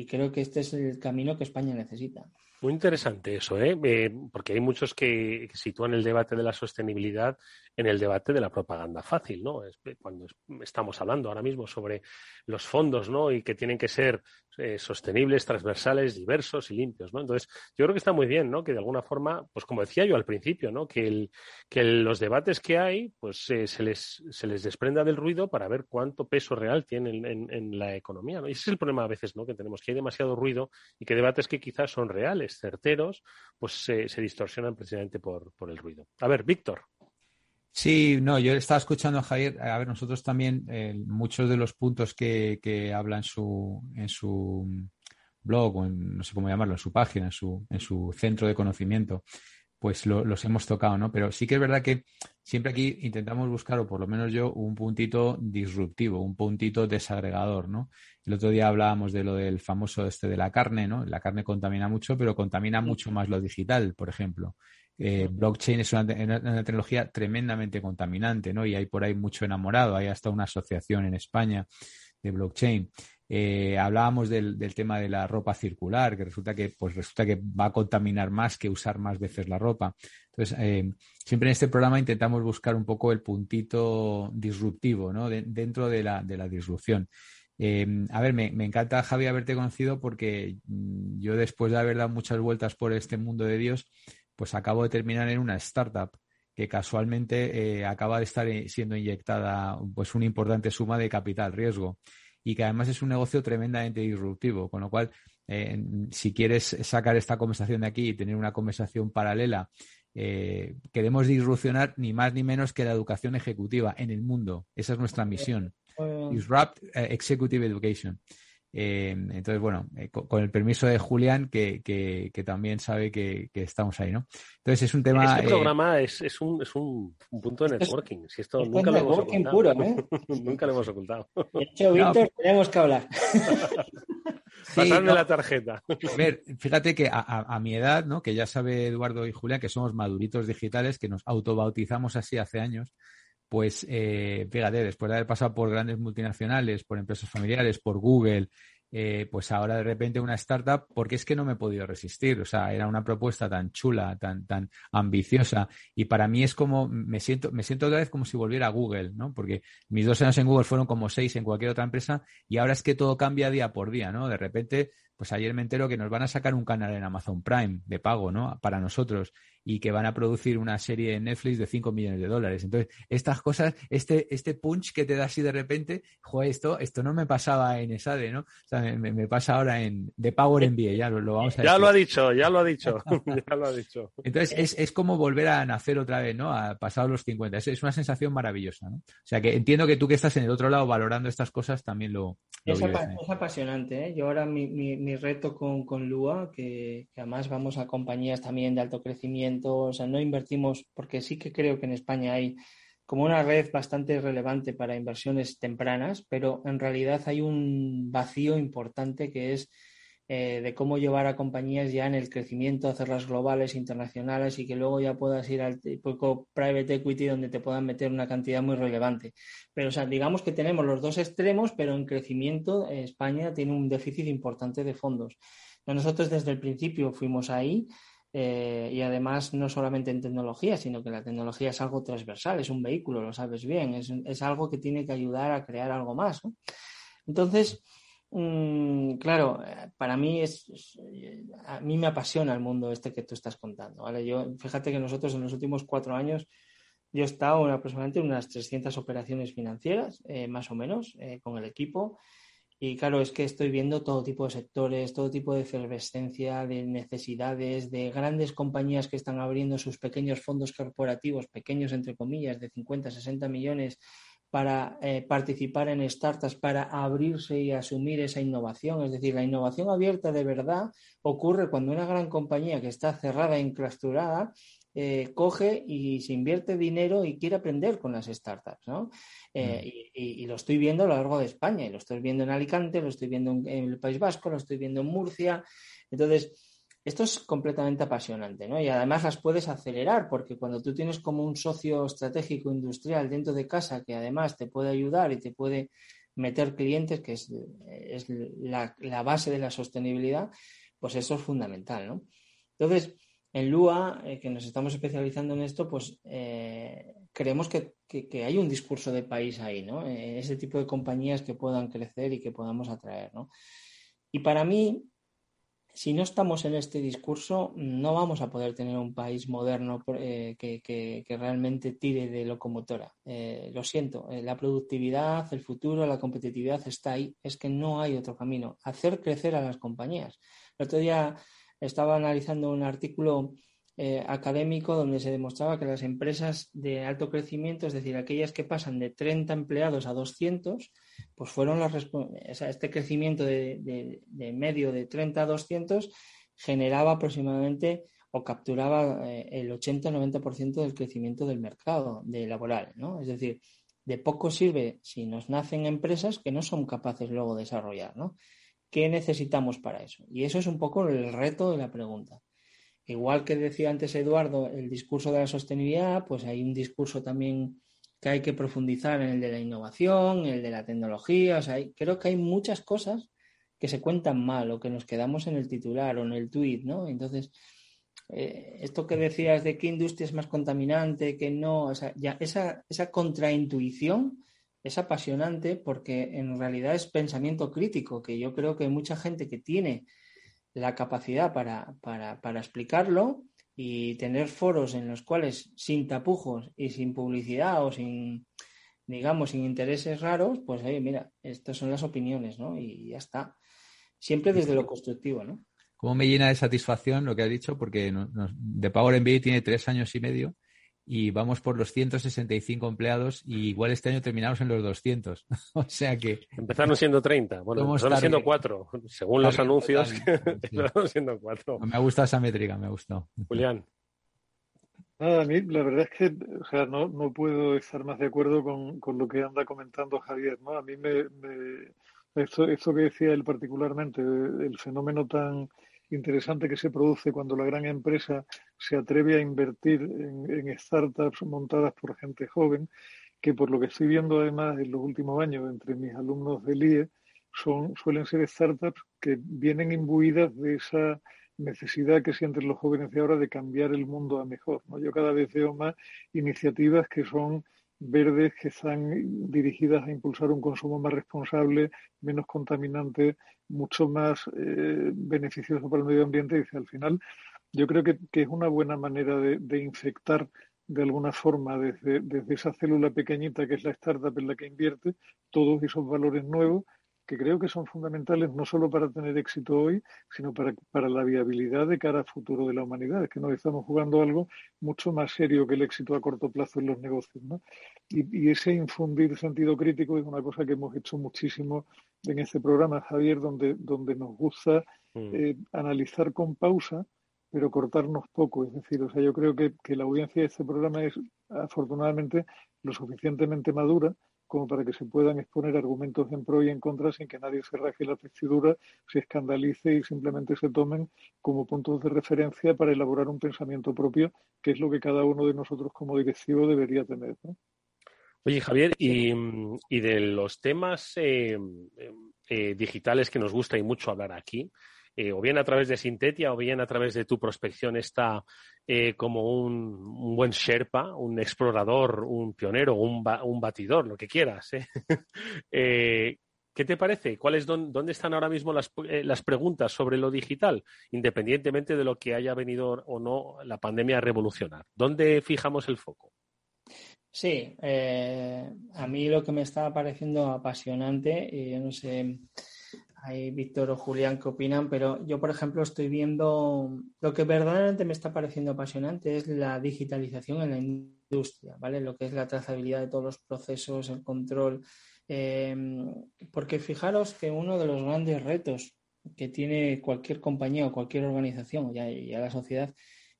S11: creo que este es el camino que España necesita.
S8: Muy interesante eso, ¿eh? ¿eh? porque hay muchos que, sitúan el debate de la sostenibilidad en el debate de la propaganda fácil, ¿no? cuando estamos hablando ahora mismo sobre los fondos, ¿no? Y que tienen que ser eh, sostenibles, transversales, diversos y limpios, ¿no? Entonces, yo creo que está muy bien, ¿no? Que de alguna forma, pues como decía yo al principio, ¿no? Que, los debates que hay, pues eh, se, les, se les desprenda del ruido para ver cuánto peso real tienen en, la economía, ¿no? Y ese es el problema a veces, ¿no? Que tenemos, que hay demasiado ruido y que debates que quizás son reales, certeros, pues se, se distorsionan precisamente por, por el ruido. A ver, Víctor.
S10: Sí, no, yo estaba escuchando a Javier. A ver, nosotros también, eh, muchos de los puntos que, que habla en su, en su blog o en, no sé cómo llamarlo, en su página, en su, en su centro de conocimiento, pues los hemos tocado, ¿no? Pero sí que es verdad que siempre aquí intentamos buscar, o por lo menos yo, un puntito disruptivo, un puntito desagregador, ¿no? El otro día hablábamos de lo del famoso este de la carne, ¿no? La carne contamina mucho, pero contamina mucho más lo digital, por ejemplo. Eh, blockchain es una, tecnología tremendamente contaminante, ¿no? Y hay por ahí mucho enamorado. Hay hasta una asociación en España de blockchain. Eh, hablábamos del, tema de la ropa circular, que resulta que, pues resulta que va a contaminar más que usar más veces la ropa. Entonces, eh, siempre en este programa intentamos buscar un poco el puntito disruptivo, ¿no? dentro de la, de la disrupción. a ver, me, encanta, Javi, haberte conocido porque mm, yo después de haber dado muchas vueltas por este mundo de Dios, pues acabo de terminar en una startup que casualmente eh, acaba de estar eh, siendo inyectada pues una importante suma de capital riesgo y que además es un negocio tremendamente disruptivo, con lo cual eh, si quieres sacar esta conversación de aquí y tener una conversación paralela, queremos disrupcionar ni más ni menos que la educación ejecutiva en el mundo. Esa es nuestra misión. Disrupt Executive Education. Eh, entonces, bueno, eh, con, el permiso de Julián, que, que, también sabe que, estamos ahí, ¿no? Entonces, es un tema.
S8: Este eh, programa es, es, un, es un, punto de networking. Si esto nunca lo hemos ocultado. Puro, nunca lo hemos ocultado.
S11: De hecho, Víctor, tenemos que hablar.
S8: Pasarme la tarjeta.
S10: A ver, fíjate que a, mi edad, ¿no? Que ya sabe Eduardo y Julián que somos maduritos digitales, que nos autobautizamos así hace años pues eh, fíjate, después de haber pasado por grandes multinacionales, por empresas familiares, por Google, eh, pues ahora de repente una startup, porque es que no me he podido resistir. O sea, era una propuesta tan chula, tan, tan ambiciosa. Y para mí es como, me siento, me siento otra vez como si volviera a Google, ¿no? Porque mis dos años en Google fueron como seis en cualquier otra empresa y ahora es que todo cambia día por día, ¿no? De repente, pues ayer me entero que nos van a sacar un canal en Amazon Prime de pago, ¿no? Para nosotros y que van a producir una serie en Netflix de 5 millones de dólares. Entonces, estas cosas, este, este punch que te da así de repente, joder, esto, esto no me pasaba en ESADE, ¿no? O sea, me, pasa ahora en The Power MBA, ya lo, vamos a
S8: Ya lo ha dicho, ya lo ha dicho, ya lo ha dicho.
S10: Entonces, es, es, como volver a nacer otra vez, ¿no? A pasado los 50. Es, es, una sensación maravillosa, ¿no? O sea, que entiendo que tú que estás en el otro lado valorando estas cosas también lo,
S11: es, apasionante, ¿eh? Yo ahora mi, mi, mi reto con, con Lua, que, que además vamos a compañías también de alto crecimiento, o sea, no invertimos, porque sí que creo que en España hay como una red bastante relevante para inversiones tempranas, pero en realidad hay un vacío importante que es eh, de cómo llevar a compañías ya en el crecimiento, hacerlas globales, internacionales y que luego ya puedas ir al poco private equity donde te puedan meter una cantidad muy relevante. Pero, o sea, digamos que tenemos los dos extremos, pero en crecimiento España tiene un déficit importante de fondos. Nosotros desde el principio fuimos ahí eh, y además no solamente en tecnología, sino que la tecnología es algo transversal, es un vehículo, lo sabes bien, es, algo que tiene que ayudar a crear algo más. Entonces, mm, claro, eh, para mí es, a mí me apasiona el mundo este que tú estás contando. ¿vale? Yo, fíjate que nosotros en los últimos cuatro años yo he estado en aproximadamente unas 300 operaciones financieras, eh, más o menos, con el equipo. Y claro, es que estoy viendo todo tipo de sectores, todo tipo de efervescencia, de necesidades, de grandes compañías que están abriendo sus pequeños fondos corporativos, pequeños entre comillas, de 50, 60 millones, para eh, participar en startups, para abrirse y asumir esa innovación. Es decir, la innovación abierta de verdad ocurre cuando una gran compañía que está cerrada e enclasturada eh, coge y se invierte dinero y quiere aprender con las startups, ¿no? Eh, mm. y, lo estoy viendo a lo largo de España, y lo estoy viendo en Alicante, lo estoy viendo en, el País Vasco, lo estoy viendo en Murcia. Entonces, esto es completamente apasionante, ¿no? Y además las puedes acelerar, porque cuando tú tienes como un socio estratégico industrial dentro de casa que además te puede ayudar y te puede meter clientes, que es, la, base de la sostenibilidad, pues eso es fundamental, ¿no? Entonces, en Lua, eh, que nos estamos especializando en esto, pues eh, creemos que, hay un discurso de país ahí, ¿no? Eh, ese tipo de compañías que puedan crecer y que podamos atraer, ¿no? Y para mí, si no estamos en este discurso, no vamos a poder tener un país moderno que, realmente tire de locomotora. lo siento, la productividad, el futuro, la competitividad está ahí. Es que no hay otro camino. Hacer crecer a las compañías. El otro día estaba analizando un artículo eh, académico donde se demostraba que las empresas de alto crecimiento, es decir, aquellas que pasan de 30 empleados a 200, pues fueron las este crecimiento de, medio de 30 a 200 generaba aproximadamente o capturaba eh, el 80-90% del crecimiento del mercado de laboral, ¿no? Es decir, de poco sirve si nos nacen empresas que no son capaces luego de desarrollar, ¿no? ¿Qué necesitamos para eso? Y eso es un poco el reto de la pregunta. Igual que decía antes Eduardo, el discurso de la sostenibilidad, pues hay un discurso también que hay que profundizar en el de la innovación, el de la tecnología. O sea, creo que hay muchas cosas que se cuentan mal o que nos quedamos en el titular o en el tuit, ¿no? Entonces, eh, esto que decías de qué industria es más contaminante, que no, o sea, ya esa, esa contraintuición es apasionante porque en realidad es pensamiento crítico, que yo creo que hay mucha gente que tiene la capacidad para, para, explicarlo y tener foros en los cuales sin tapujos y sin publicidad o sin, digamos, sin intereses raros, pues oye, mira, estas son las opiniones, ¿no? Y ya está. Siempre desde lo constructivo, ¿no?
S10: Cómo me llena de satisfacción lo que ha dicho, porque de Power MBA tiene tres años y medio y vamos por los 165 empleados y igual este año terminamos en los 200. o sea que...
S8: Empezaron siendo 30, bueno, empezaron siendo 4, según los anuncios, empezaron siendo 4.
S10: Me ha gustado esa métrica, me ha gustado.
S8: Julián.
S9: Nada, a mí la verdad es que o sea, no, no puedo estar más de acuerdo con, con, lo que anda comentando Javier. ¿no? A mí me, me esto, esto que decía él particularmente, el fenómeno tan interesante que se produce cuando la gran empresa se atreve a invertir en, startups montadas por gente joven, que por lo que estoy viendo además en los últimos años entre mis alumnos del IE, son, suelen ser startups que vienen imbuidas de esa necesidad que sienten los jóvenes de ahora de cambiar el mundo a mejor. ¿no? Yo cada vez veo más iniciativas que son verdes, que están dirigidas a impulsar un consumo más responsable, menos contaminante, mucho más eh, beneficioso para el medio ambiente. Y al final, yo creo que, es una buena manera de, de infectar de alguna forma desde, desde esa célula pequeñita que es la startup en la que invierte todos esos valores nuevos que creo que son fundamentales no solo para tener éxito hoy, sino para, para la viabilidad de cara al futuro de la humanidad. Es que nos estamos jugando algo mucho más serio que el éxito a corto plazo en los negocios. ¿no? Y, y, ese infundir sentido crítico es una cosa que hemos hecho muchísimo en este programa, Javier, donde, donde nos gusta mm. eh, analizar con pausa pero cortarnos poco. Es decir, o sea, yo creo que, que la audiencia de este programa es afortunadamente lo suficientemente madura como para que se puedan exponer argumentos en pro y en contra sin que nadie se raje la vestidura, se escandalice y simplemente se tomen como puntos de referencia para elaborar un pensamiento propio, que es lo que cada uno de nosotros como directivo debería tener.
S8: Oye, Javier, y, de los temas eh, eh, digitales que nos gusta y mucho hablar aquí, eh, o bien a través de Sintetia o bien a través de tu prospección está eh, como un, buen Sherpa, un explorador, un pionero, un, batidor, lo que quieras. ¿eh? ¿Qué te parece? ¿Cuáles ¿Dónde están ahora mismo las, las, preguntas sobre lo digital, independientemente de lo que haya venido o no la pandemia a revolucionar? ¿Dónde fijamos el foco?
S11: Sí, a mí lo que me está pareciendo apasionante, y yo no sé hay Víctor o Julián que opinan, pero yo, por ejemplo, estoy viendo lo que verdaderamente me está pareciendo apasionante es la digitalización en la industria, ¿vale? Lo que es la trazabilidad de todos los procesos, el control. Eh, porque fijaros que uno de los grandes retos que tiene cualquier compañía o cualquier organización y a la sociedad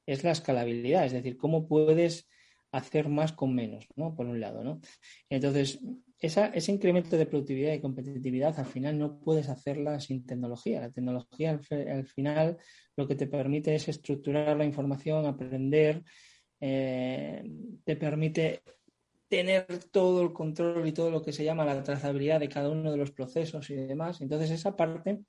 S11: es la escalabilidad, es decir, cómo puedes hacer más con menos, ¿no? Por un lado, ¿no? Entonces, ese incremento de productividad y competitividad al final no puedes hacerla sin tecnología. La tecnología al, final lo que te permite es estructurar la información, aprender, eh, te permite tener todo el control y todo lo que se llama la trazabilidad de cada uno de los procesos y demás. Entonces, esa parte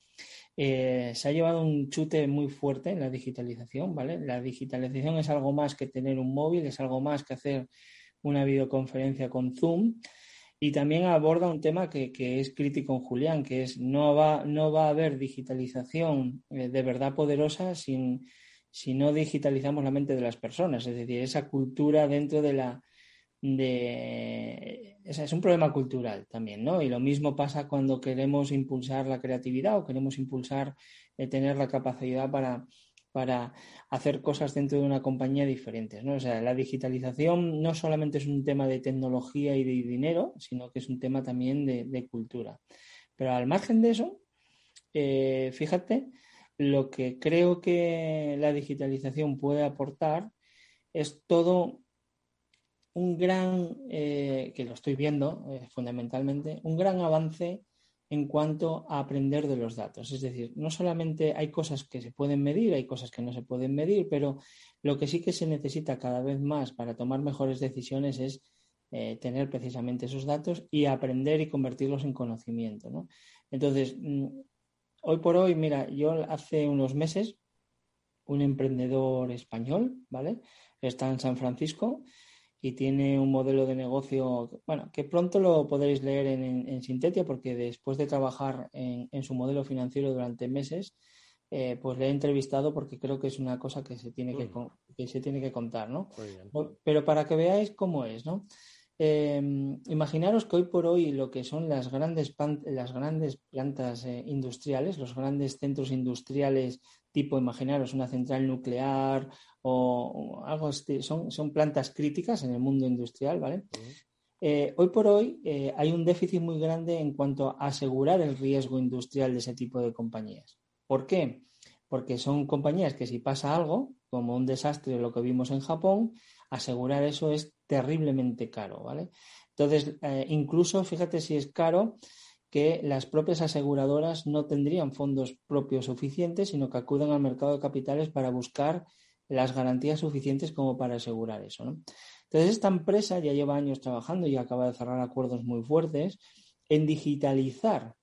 S11: eh, se ha llevado un chute muy fuerte en la digitalización, ¿vale? La digitalización es algo más que tener un móvil, es algo más que hacer una videoconferencia con Zoom y también aborda un tema que, es crítico en Julián, que es no va, no va a haber digitalización eh, de verdad poderosa sin, si no digitalizamos la mente de las personas, es decir, esa cultura dentro de la, de... Es un problema cultural también, ¿no? Y lo mismo pasa cuando queremos impulsar la creatividad o queremos impulsar, eh, tener la capacidad para, para hacer cosas dentro de una compañía diferentes, ¿no? O sea, la digitalización no solamente es un tema de tecnología y de dinero, sino que es un tema también de, cultura. Pero al margen de eso, eh, fíjate, lo que creo que la digitalización puede aportar es todo un gran, eh, que lo estoy viendo eh, fundamentalmente, un gran avance en cuanto a aprender de los datos. Es decir, no solamente hay cosas que se pueden medir, hay cosas que no se pueden medir, pero lo que sí que se necesita cada vez más para tomar mejores decisiones es eh, tener precisamente esos datos y aprender y convertirlos en conocimiento. ¿no? Entonces, mm, hoy por hoy, mira, yo hace unos meses, un emprendedor español, ¿vale? Está en San Francisco y tiene un modelo de negocio, bueno, que pronto lo podréis leer en, Sintetia, porque después de trabajar en, su modelo financiero durante meses, eh, pues le he entrevistado porque creo que es una cosa que se tiene, que, que se tiene que contar, ¿no? Pero para que veáis cómo es, ¿no? Em, imaginaros que hoy por hoy lo que son las grandes, las grandes plantas eh, industriales, los grandes centros industriales, tipo, imaginaros una central nuclear o, algo así, son, son plantas críticas en el mundo industrial, ¿vale? Eh, hoy por hoy eh, hay un déficit muy grande en cuanto a asegurar el riesgo industrial de ese tipo de compañías. ¿Por qué? Porque son compañías que si pasa algo, como un desastre, lo que vimos en Japón, asegurar eso es terriblemente caro, ¿vale? Entonces, eh, incluso fíjate si es caro que las propias aseguradoras no tendrían fondos propios suficientes, sino que acuden al mercado de capitales para buscar las garantías suficientes como para asegurar eso. ¿no? Entonces, esta empresa ya lleva años trabajando y acaba de cerrar acuerdos muy fuertes en digitalizar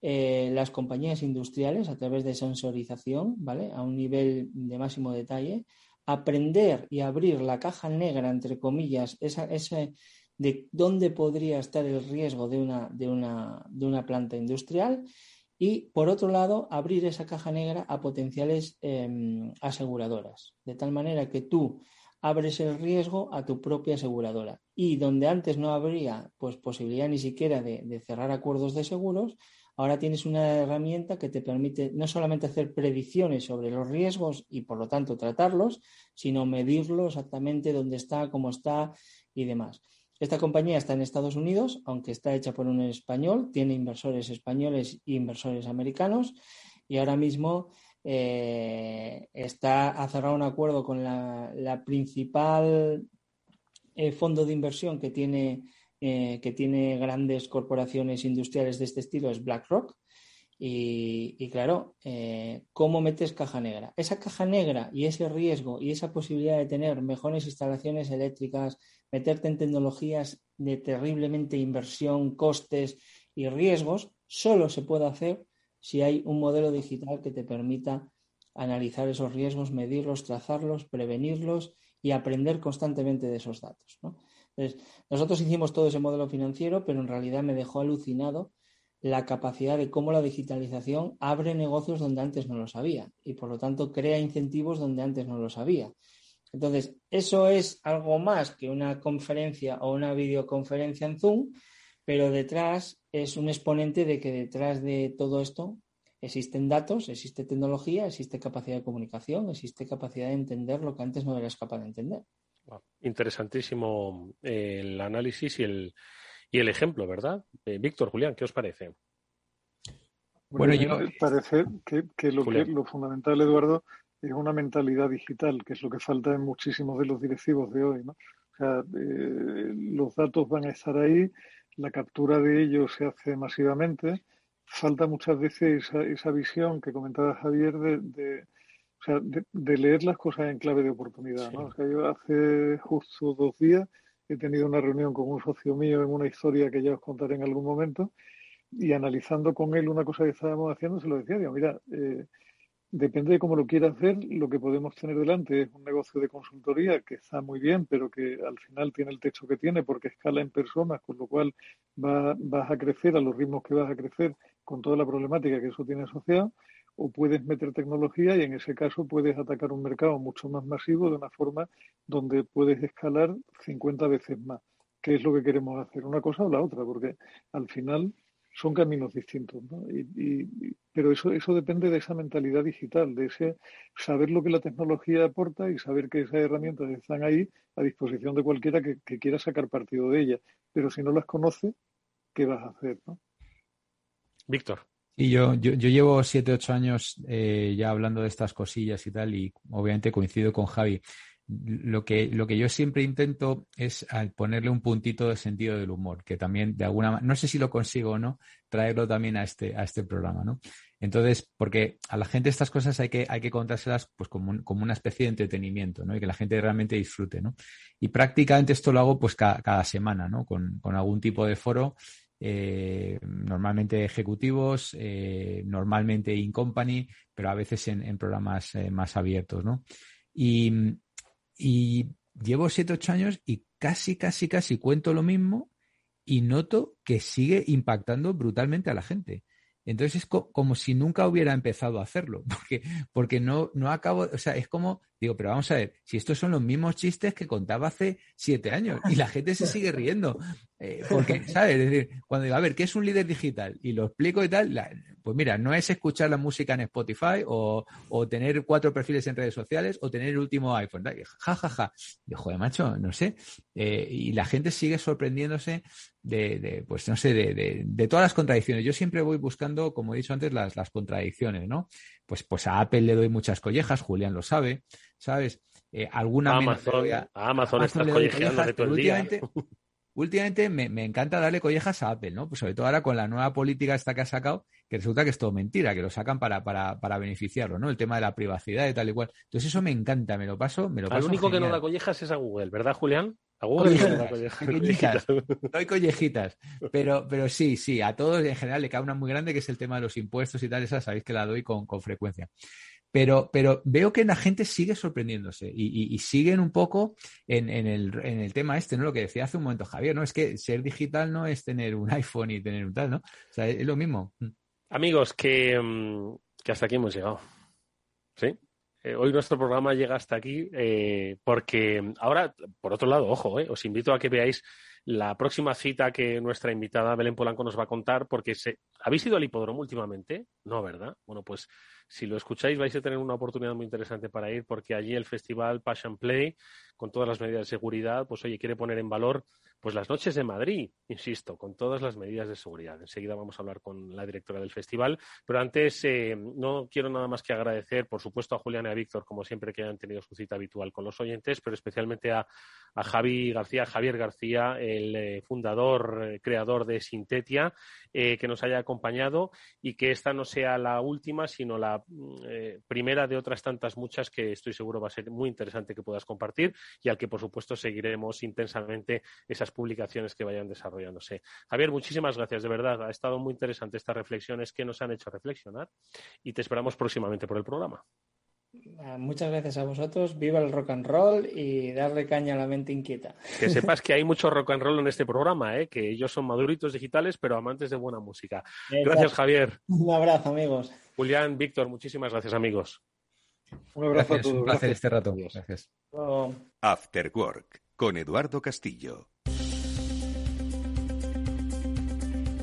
S11: eh, las compañías industriales a través de sensorización, ¿vale? A un nivel de máximo detalle, aprender y abrir la caja negra, entre comillas, esa, de dónde podría estar el riesgo de una, de una, de una planta industrial y, por otro lado, abrir esa caja negra a potenciales em, aseguradoras, de tal manera que tú abres el riesgo a tu propia aseguradora. Y donde antes no habría pues, posibilidad ni siquiera de, cerrar acuerdos de seguros, ahora tienes una herramienta que te permite no solamente hacer predicciones sobre los riesgos y por lo tanto tratarlos, sino medirlo exactamente dónde está, cómo está y demás. Esta compañía está en Estados Unidos, aunque está hecha por un español, tiene inversores españoles e inversores americanos y ahora mismo eh, está ha cerrado un acuerdo con la, principal eh, fondo de inversión que tiene, eh, que tiene grandes corporaciones industriales de este estilo, es BlackRock. Y, claro, ¿cómo metes caja negra? Esa caja negra y ese riesgo y esa posibilidad de tener mejores instalaciones eléctricas, meterte en tecnologías de terriblemente inversión, costes y riesgos, solo se puede hacer si hay un modelo digital que te permita analizar esos riesgos, medirlos, trazarlos, prevenirlos y aprender constantemente de esos datos. Entonces, nosotros hicimos todo ese modelo financiero, pero en realidad me dejó alucinado la capacidad de cómo la digitalización abre negocios donde antes no lo sabía y por lo tanto crea incentivos donde antes no lo sabía. Entonces, eso es algo más que una conferencia o una videoconferencia en Zoom, pero detrás es un exponente de que detrás de todo esto existen datos, existe tecnología, existe capacidad de comunicación, existe capacidad de entender lo que antes no eras capaz de entender.
S8: Interesantísimo eh, el análisis y el, y el ejemplo, ¿verdad? Eh, Víctor, Julián, ¿qué os parece?
S9: Bueno, yo... parece que, que, lo, que lo fundamental, Eduardo, es una mentalidad digital, que es lo que falta en muchísimos de los directivos de hoy. ¿no? O sea, eh, los datos van a estar ahí, la captura de ellos se hace masivamente. Falta muchas veces esa, esa visión que comentaba Javier de, de, o sea, de, leer las cosas en clave de oportunidad. ¿no? O sea, yo hace justo dos días he tenido una reunión con un socio mío en una historia que ya os contaré en algún momento y analizando con él una cosa que estábamos haciendo, se lo decía, digo, mira, eh, Depende de cómo lo quiera hacer, lo que podemos tener delante es un negocio de consultoría que está muy bien, pero que al final tiene el techo que tiene porque escala en personas, con lo cual va, vas a crecer a los ritmos que vas a crecer con toda la problemática que eso tiene asociado, o puedes meter tecnología y en ese caso puedes atacar un mercado mucho más masivo de una forma donde puedes escalar 50 veces más. ¿Qué es lo que queremos hacer? ¿Una cosa o la otra? Porque al final son caminos distintos, ¿no? Y, pero eso, eso depende de esa mentalidad digital, de ese saber lo que la tecnología aporta y saber que esas herramientas están ahí a disposición de cualquiera que, quiera sacar partido de ellas. Pero si no las conoce, ¿qué vas a hacer, no?
S8: Víctor.
S10: Y yo, yo, yo, llevo siete, ocho años eh, ya hablando de estas cosillas y tal, y obviamente coincido con Javi lo que, lo que yo siempre intento es ponerle un puntito de sentido del humor, que también de alguna manera, no sé si lo consigo o no, traerlo también a este, a este programa, ¿no? Entonces, porque a la gente estas cosas hay que, hay que contárselas pues como, como una especie de entretenimiento, ¿no? Y que la gente realmente disfrute, ¿no? Y prácticamente esto lo hago pues cada, semana, ¿no? Con, con, algún tipo de foro, eh, normalmente ejecutivos, eh, normalmente in company, pero a veces en, programas eh, más abiertos, ¿no? Y, llevo siete, ocho años y casi, casi, casi cuento lo mismo y noto que sigue impactando brutalmente a la gente. Entonces es como si nunca hubiera empezado a hacerlo, porque, porque no, no acabo, o sea, es como, digo, pero vamos a ver, si estos son los mismos chistes que contaba hace siete años y la gente se sigue riendo, eh, porque, ¿sabes? Es decir, cuando digo, a ver, ¿qué es un líder digital? Y lo explico y tal, pues mira, no es escuchar la música en Spotify o, o, tener cuatro perfiles en redes sociales o tener el último iPhone. Ja, ja, ja. Yo, joder, macho, no sé. Eh, y la gente sigue sorprendiéndose de, pues no sé, de, de, de, todas las contradicciones. Yo siempre voy buscando, como he dicho antes, las, las contradicciones, ¿no? Pues, pues a Apple le doy muchas collejas, Julián lo sabe, ¿sabes? Eh, alguna
S8: Amazon, a Amazon, Amazon estás de todo el día.
S10: últimamente me, encanta darle collejas a Apple, ¿no? Pues sobre todo ahora con la nueva política esta que ha sacado, que resulta que es todo mentira, que lo sacan para, para, para beneficiarlo, ¿no? El tema de la privacidad y tal y cual. Entonces eso me encanta, me lo paso, me lo paso.
S8: Al único que no da collejas es a Google, ¿verdad, Julián?
S10: Collejitas, doy collejitas. Pero, pero sí, sí, a todos en general le cae una muy grande que es el tema de los impuestos y tal, esa sabéis que la doy con, con frecuencia. Pero, pero veo que la gente sigue sorprendiéndose y, siguen un poco en, el, tema este, ¿no? Lo que decía hace un momento Javier, ¿no? Es que ser digital no es tener un iPhone y tener un tal, ¿no? O sea, es lo mismo.
S8: Amigos, que, mm, que hasta aquí hemos llegado. ¿Sí? Eh, hoy nuestro programa llega hasta aquí eh, porque ahora, por otro lado, ojo, eh, os invito a que veáis la próxima cita que nuestra invitada Belén Polanco nos va a contar, porque se... ¿habéis ido al hipódromo últimamente? No, ¿verdad? Bueno, pues si lo escucháis vais a tener una oportunidad muy interesante para ir porque allí el festival Passion Play, con todas las medidas de seguridad, pues oye, quiere poner en valor pues las noches de Madrid, insisto, con todas las medidas de seguridad. Enseguida vamos a hablar con la directora del festival, pero antes eh, no quiero nada más que agradecer, por supuesto, a Julián y a Víctor, como siempre, que han tenido su cita habitual con los oyentes, pero especialmente a, Javi García, Javier García, el eh, fundador, eh, creador de Sintetia, que nos haya acompañado y que esta no sea la última, sino la mm, primera de otras tantas muchas que estoy seguro va a ser muy interesante que puedas compartir y al que, por supuesto, seguiremos intensamente esas publicaciones que vayan desarrollándose. Javier, muchísimas gracias, de verdad. Ha estado muy interesante estas reflexiones que nos han hecho reflexionar y te esperamos próximamente por el programa.
S11: Ah, muchas gracias a vosotros, viva el rock and roll y darle caña a la mente inquieta.
S8: Que sepas que hay mucho rock and roll en este programa, ¿eh? que ellos son maduritos digitales, pero amantes de buena música. Gracias, Javier.
S11: Un abrazo, amigos.
S8: Julián, Víctor, muchísimas gracias, amigos.
S9: Un abrazo a todos.
S10: Un placer este rato. Gracias.
S2: After Work con Eduardo Castillo.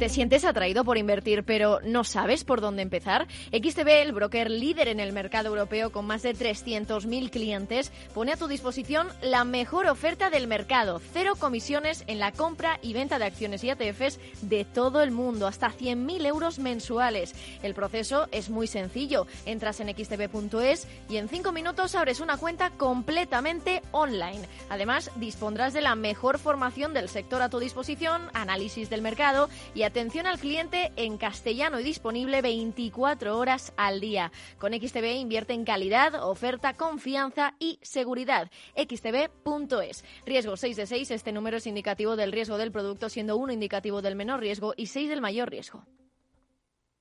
S12: ¿Te sientes atraído por invertir pero no sabes por dónde empezar? XTB, el broker líder en el mercado europeo con más de 300.000 clientes, pone a tu disposición la mejor oferta del mercado. Cero comisiones en la compra y venta de acciones y ETFs de todo el mundo, hasta 100.000 euros mensuales. El proceso es muy sencillo. Entras en xtb.es y en 5 minutos abres una cuenta completamente online. Además, dispondrás de la mejor formación del sector a tu disposición, análisis del mercado y atención al cliente en castellano y disponible 24 horas al día. Con XTB invierte en calidad, oferta, confianza y seguridad. xtb.es. Riesgo 6 de 6. Este número es indicativo del riesgo del producto, siendo uno indicativo del menor riesgo y 6 del mayor riesgo.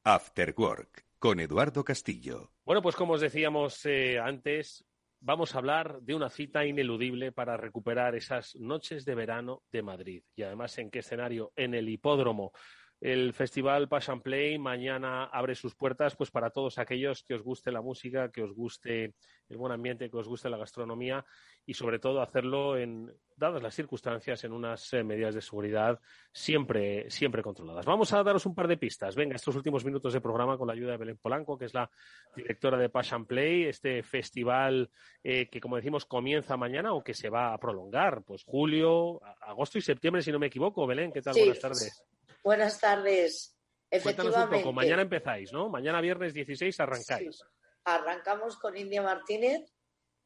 S2: After Work con Eduardo Castillo.
S8: Bueno, pues como os decíamos eh, antes, vamos a hablar de una cita ineludible para recuperar esas noches de verano de Madrid. Y además, ¿en qué escenario? En el hipódromo. El festival Passion Play mañana abre sus puertas pues para todos aquellos que os guste la música, que os guste el buen ambiente, que os guste la gastronomía y sobre todo hacerlo en dadas las circunstancias en unas eh, medidas de seguridad siempre siempre controladas. Vamos a daros un par de pistas. Venga, estos últimos minutos de programa con la ayuda de Belén Polanco, que es la directora de Passion Play, este festival eh, que como decimos comienza mañana o que se va a prolongar, pues julio, agosto y septiembre si no me equivoco. Belén, ¿qué tal? Buenas tardes.
S13: Buenas tardes.
S8: Efectivamente. un poco. Mañana empezáis, ¿no? Mañana viernes 16 arrancáis.
S13: Arrancamos con India Martínez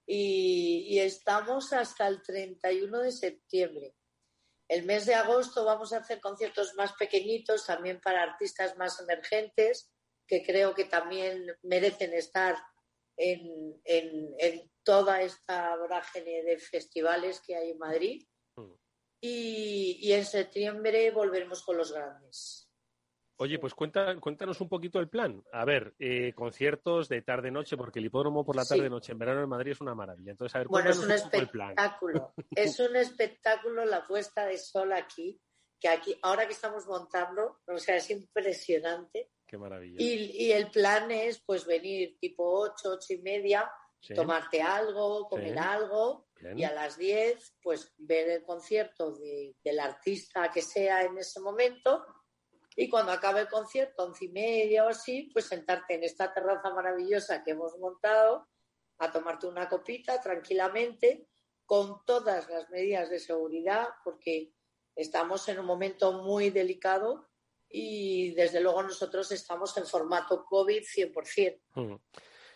S13: y, estamos hasta el 31 de septiembre. El mes de agosto vamos a hacer conciertos más pequeñitos, también para artistas más emergentes, que creo que también merecen estar en, en toda esta vorágine de festivales que hay en Madrid y, en septiembre volveremos con los grandes.
S8: Oye, pues cuéntanos un poquito el plan. A ver, eh, conciertos de tarde-noche, porque el hipódromo por la tarde-noche en verano en Madrid es una maravilla. Entonces, a ver,
S13: bueno, es un, espectáculo. es un espectáculo la puesta de sol aquí, que aquí, ahora que estamos montando, o sea, es impresionante.
S8: Qué maravilla.
S13: Y, el plan es, pues, venir tipo ocho, ocho y media, tomarte algo, comer algo y a las 10 pues ver el concierto del artista que sea en ese momento y cuando acabe el concierto, once y media o así, pues sentarte en esta terraza maravillosa que hemos montado a tomarte una copita tranquilamente con todas las medidas de seguridad porque estamos en un momento muy delicado y desde luego nosotros estamos en formato COVID 100%. Mm.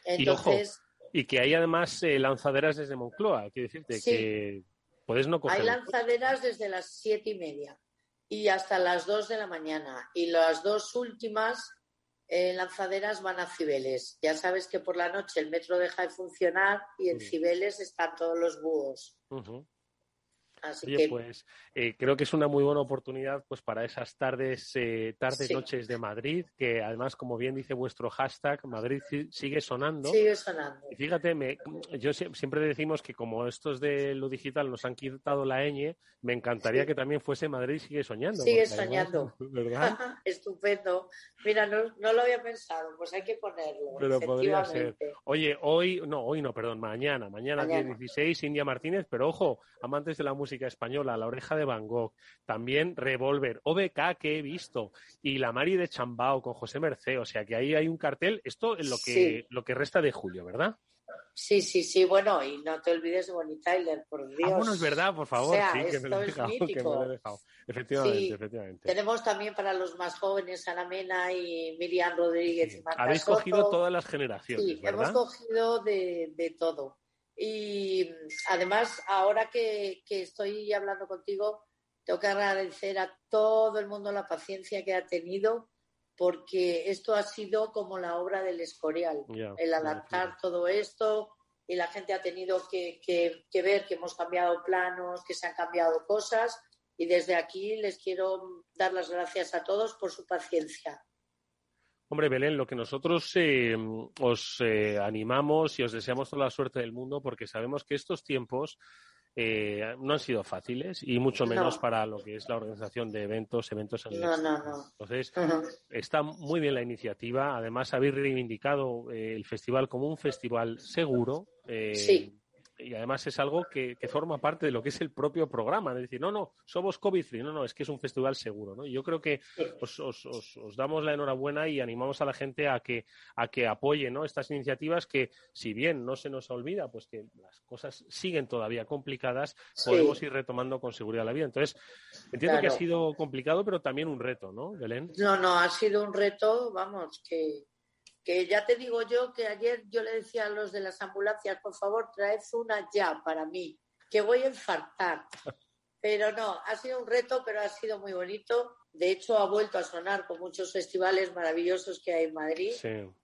S8: Entonces, y que hay además eh, lanzaderas desde Moncloa, quiero decirte que puedes no coger.
S13: Hay lanzaderas desde las siete y media y hasta las dos de la mañana. Y las dos últimas eh, lanzaderas van a Cibeles. Ya sabes que por la noche el metro deja de funcionar y en. Cibeles están todos los búhos.
S8: Oye, pues eh, creo que es una muy buena oportunidad pues para esas tardes, eh, tardes, noches de Madrid, que además, como bien dice vuestro hashtag, Madrid sigue sonando.
S13: Sigue sonando.
S8: Y fíjate, me, yo siempre decimos que como estos de lo digital nos han quitado la ñ, me encantaría que también fuese Madrid sigue soñando.
S13: Sigue soñando. Estupendo. Mira, no, no, lo había pensado, pues hay que ponerlo.
S8: Pero podría ser. Oye, hoy, no, hoy no, perdón, mañana, mañana, mañana. 16, India Martínez, pero ojo, amantes de la música música española, La Oreja de Van Gogh, también Revolver, OBK que he visto, y La Mari de Chambao con José Mercé, o sea que ahí hay un cartel, esto es lo que, lo que resta de julio, ¿verdad?
S13: Sí, sí, sí, bueno, y no te olvides de Bonnie Tyler, por Dios.
S8: Ah, bueno, es verdad, por favor, sí, que me, lo he dejado, que me lo he dejado. Efectivamente, efectivamente.
S13: Tenemos también para los más jóvenes Ana Mena y Miriam Rodríguez y Marta
S8: Habéis cogido todas las generaciones,
S13: Sí,
S8: ¿verdad?
S13: hemos cogido de, de todo. Y además, ahora que, estoy hablando contigo, tengo que agradecer a todo el mundo la paciencia que ha tenido, porque esto ha sido como la obra del Escorial, el adaptar todo esto y la gente ha tenido que, que, ver que hemos cambiado planos, que se han cambiado cosas y desde aquí les quiero dar las gracias a todos por su paciencia.
S8: Hombre, Belén, lo que nosotros eh, os eh, animamos y os deseamos toda la suerte del mundo porque sabemos que estos tiempos eh, no han sido fáciles y mucho menos para lo que es la organización de eventos, eventos
S13: en no, no, no.
S8: Entonces, está muy bien la iniciativa. Además, habéis reivindicado el festival como un festival seguro.
S13: sí
S8: y además es algo que, forma parte de lo que es el propio programa. Es decir, no, no, somos COVID-free, no, no, es que es un festival seguro. ¿no? Y yo creo que os, os, os, damos la enhorabuena y animamos a la gente a que, a que apoye ¿no? estas iniciativas que, si bien no se nos olvida, pues que las cosas siguen todavía complicadas, podemos ir retomando con seguridad la vida. Entonces, entiendo que ha sido complicado, pero también un reto, ¿no, Belén?
S13: No, no, ha sido un reto, vamos, que que ya te digo yo que ayer yo le decía a los de las ambulancias, por favor, traed una ya para mí, que voy a infartar. Pero no, ha sido un reto, pero ha sido muy bonito. De hecho, ha vuelto a sonar con muchos festivales maravillosos que hay en Madrid,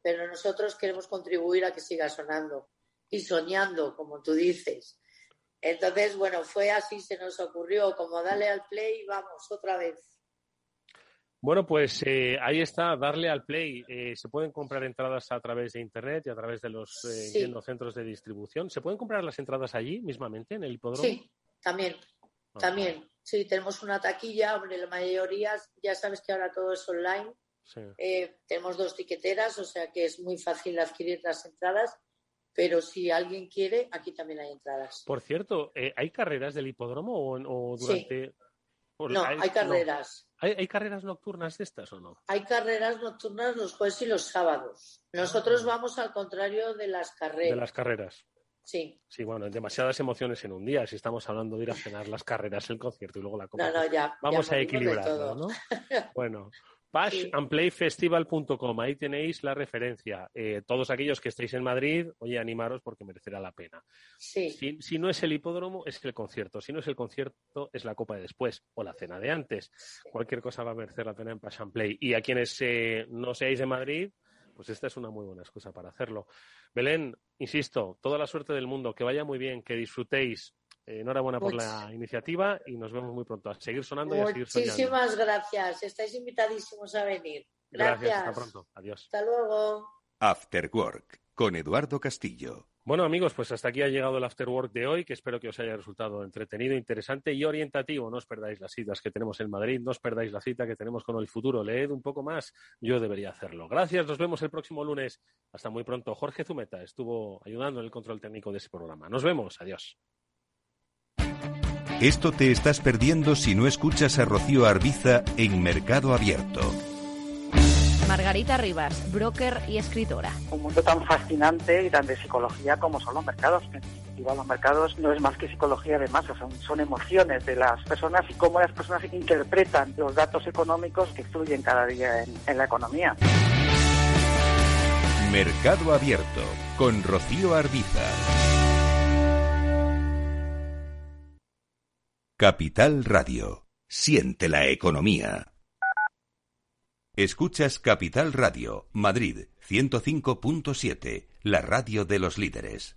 S13: pero nosotros queremos contribuir a que siga sonando y soñando, como tú dices. Entonces, bueno, fue así, se nos ocurrió, como dale al play y vamos, otra vez.
S8: Bueno, pues eh, ahí está, darle al play. Eh, se pueden comprar entradas a través de internet y a través de los eh, centros de distribución. ¿Se pueden comprar las entradas allí mismamente en el hipódromo?
S13: Sí, también, ah. también. Sí, tenemos una taquilla, hombre, la mayoría, ya sabes que ahora todo es online. tenemos dos tiqueteras, o sea que es muy fácil adquirir las entradas. Pero si alguien quiere, aquí también hay entradas.
S8: Por cierto, ¿hay carreras del hipódromo o, durante...?
S13: no, hay, carreras.
S8: ¿Hay, carreras nocturnas de estas o no?
S13: Hay carreras nocturnas los jueves y los sábados. Nosotros ah. vamos al contrario de las carreras.
S8: De las carreras.
S13: Sí.
S8: Sí, bueno, demasiadas emociones en un día. Si estamos hablando de ir a cenar las carreras, el concierto y luego la
S13: copa. No, no, ya.
S8: Vamos a equilibrarlo, ¿no? bueno, pashandplayfestival.com, ahí tenéis la referencia. Eh, todos aquellos que estéis en Madrid, oye, animaros porque merecerá la pena.
S13: Sí.
S8: Si, no es el hipódromo, es el concierto. Si no es el concierto, es la copa de después o la cena de antes. Cualquier cosa va a merecer la pena en Pash Play. Y a quienes eh, no seáis de Madrid, pues esta es una muy buena excusa para hacerlo. Belén, insisto, toda la suerte del mundo, que vaya muy bien, que disfrutéis eh, enhorabuena por la iniciativa y nos vemos muy pronto. A seguir sonando y a seguir soñando.
S13: Muchísimas gracias. Estáis invitadísimos a venir. Gracias.
S8: Hasta pronto. Adiós.
S13: Hasta luego.
S2: After Work con Eduardo Castillo.
S8: Bueno amigos, pues hasta aquí ha llegado el After Work de hoy, que espero que os haya resultado entretenido, interesante y orientativo. No os perdáis las citas que tenemos en Madrid, no os perdáis la cita que tenemos con el futuro. Leed un poco más, yo debería hacerlo. Gracias, nos vemos el próximo lunes. Hasta muy pronto. Jorge Zumeta estuvo ayudando en el control técnico de ese programa. Nos vemos, adiós.
S2: Esto te estás perdiendo si no escuchas a Rocío Arbiza en Mercado Abierto.
S12: Margarita Rivas, broker y escritora.
S14: Un mundo tan fascinante y tan de psicología como son los mercados. Igual los mercados no es más que psicología de masas, son, emociones de las personas y cómo las personas interpretan los datos económicos que fluyen cada día en la economía.
S2: Mercado Abierto con Rocío Arbiza. Capital Radio. Siente la economía. Escuchas Capital Radio, Madrid 105.7, la radio de los líderes.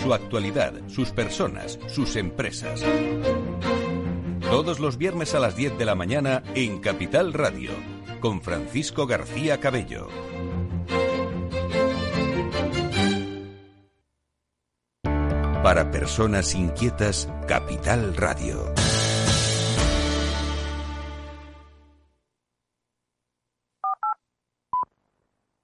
S2: su actualidad, sus personas, sus empresas. Todos los viernes a las 10 de la mañana en Capital Radio, con Francisco García Cabello. Para personas inquietas, Capital Radio.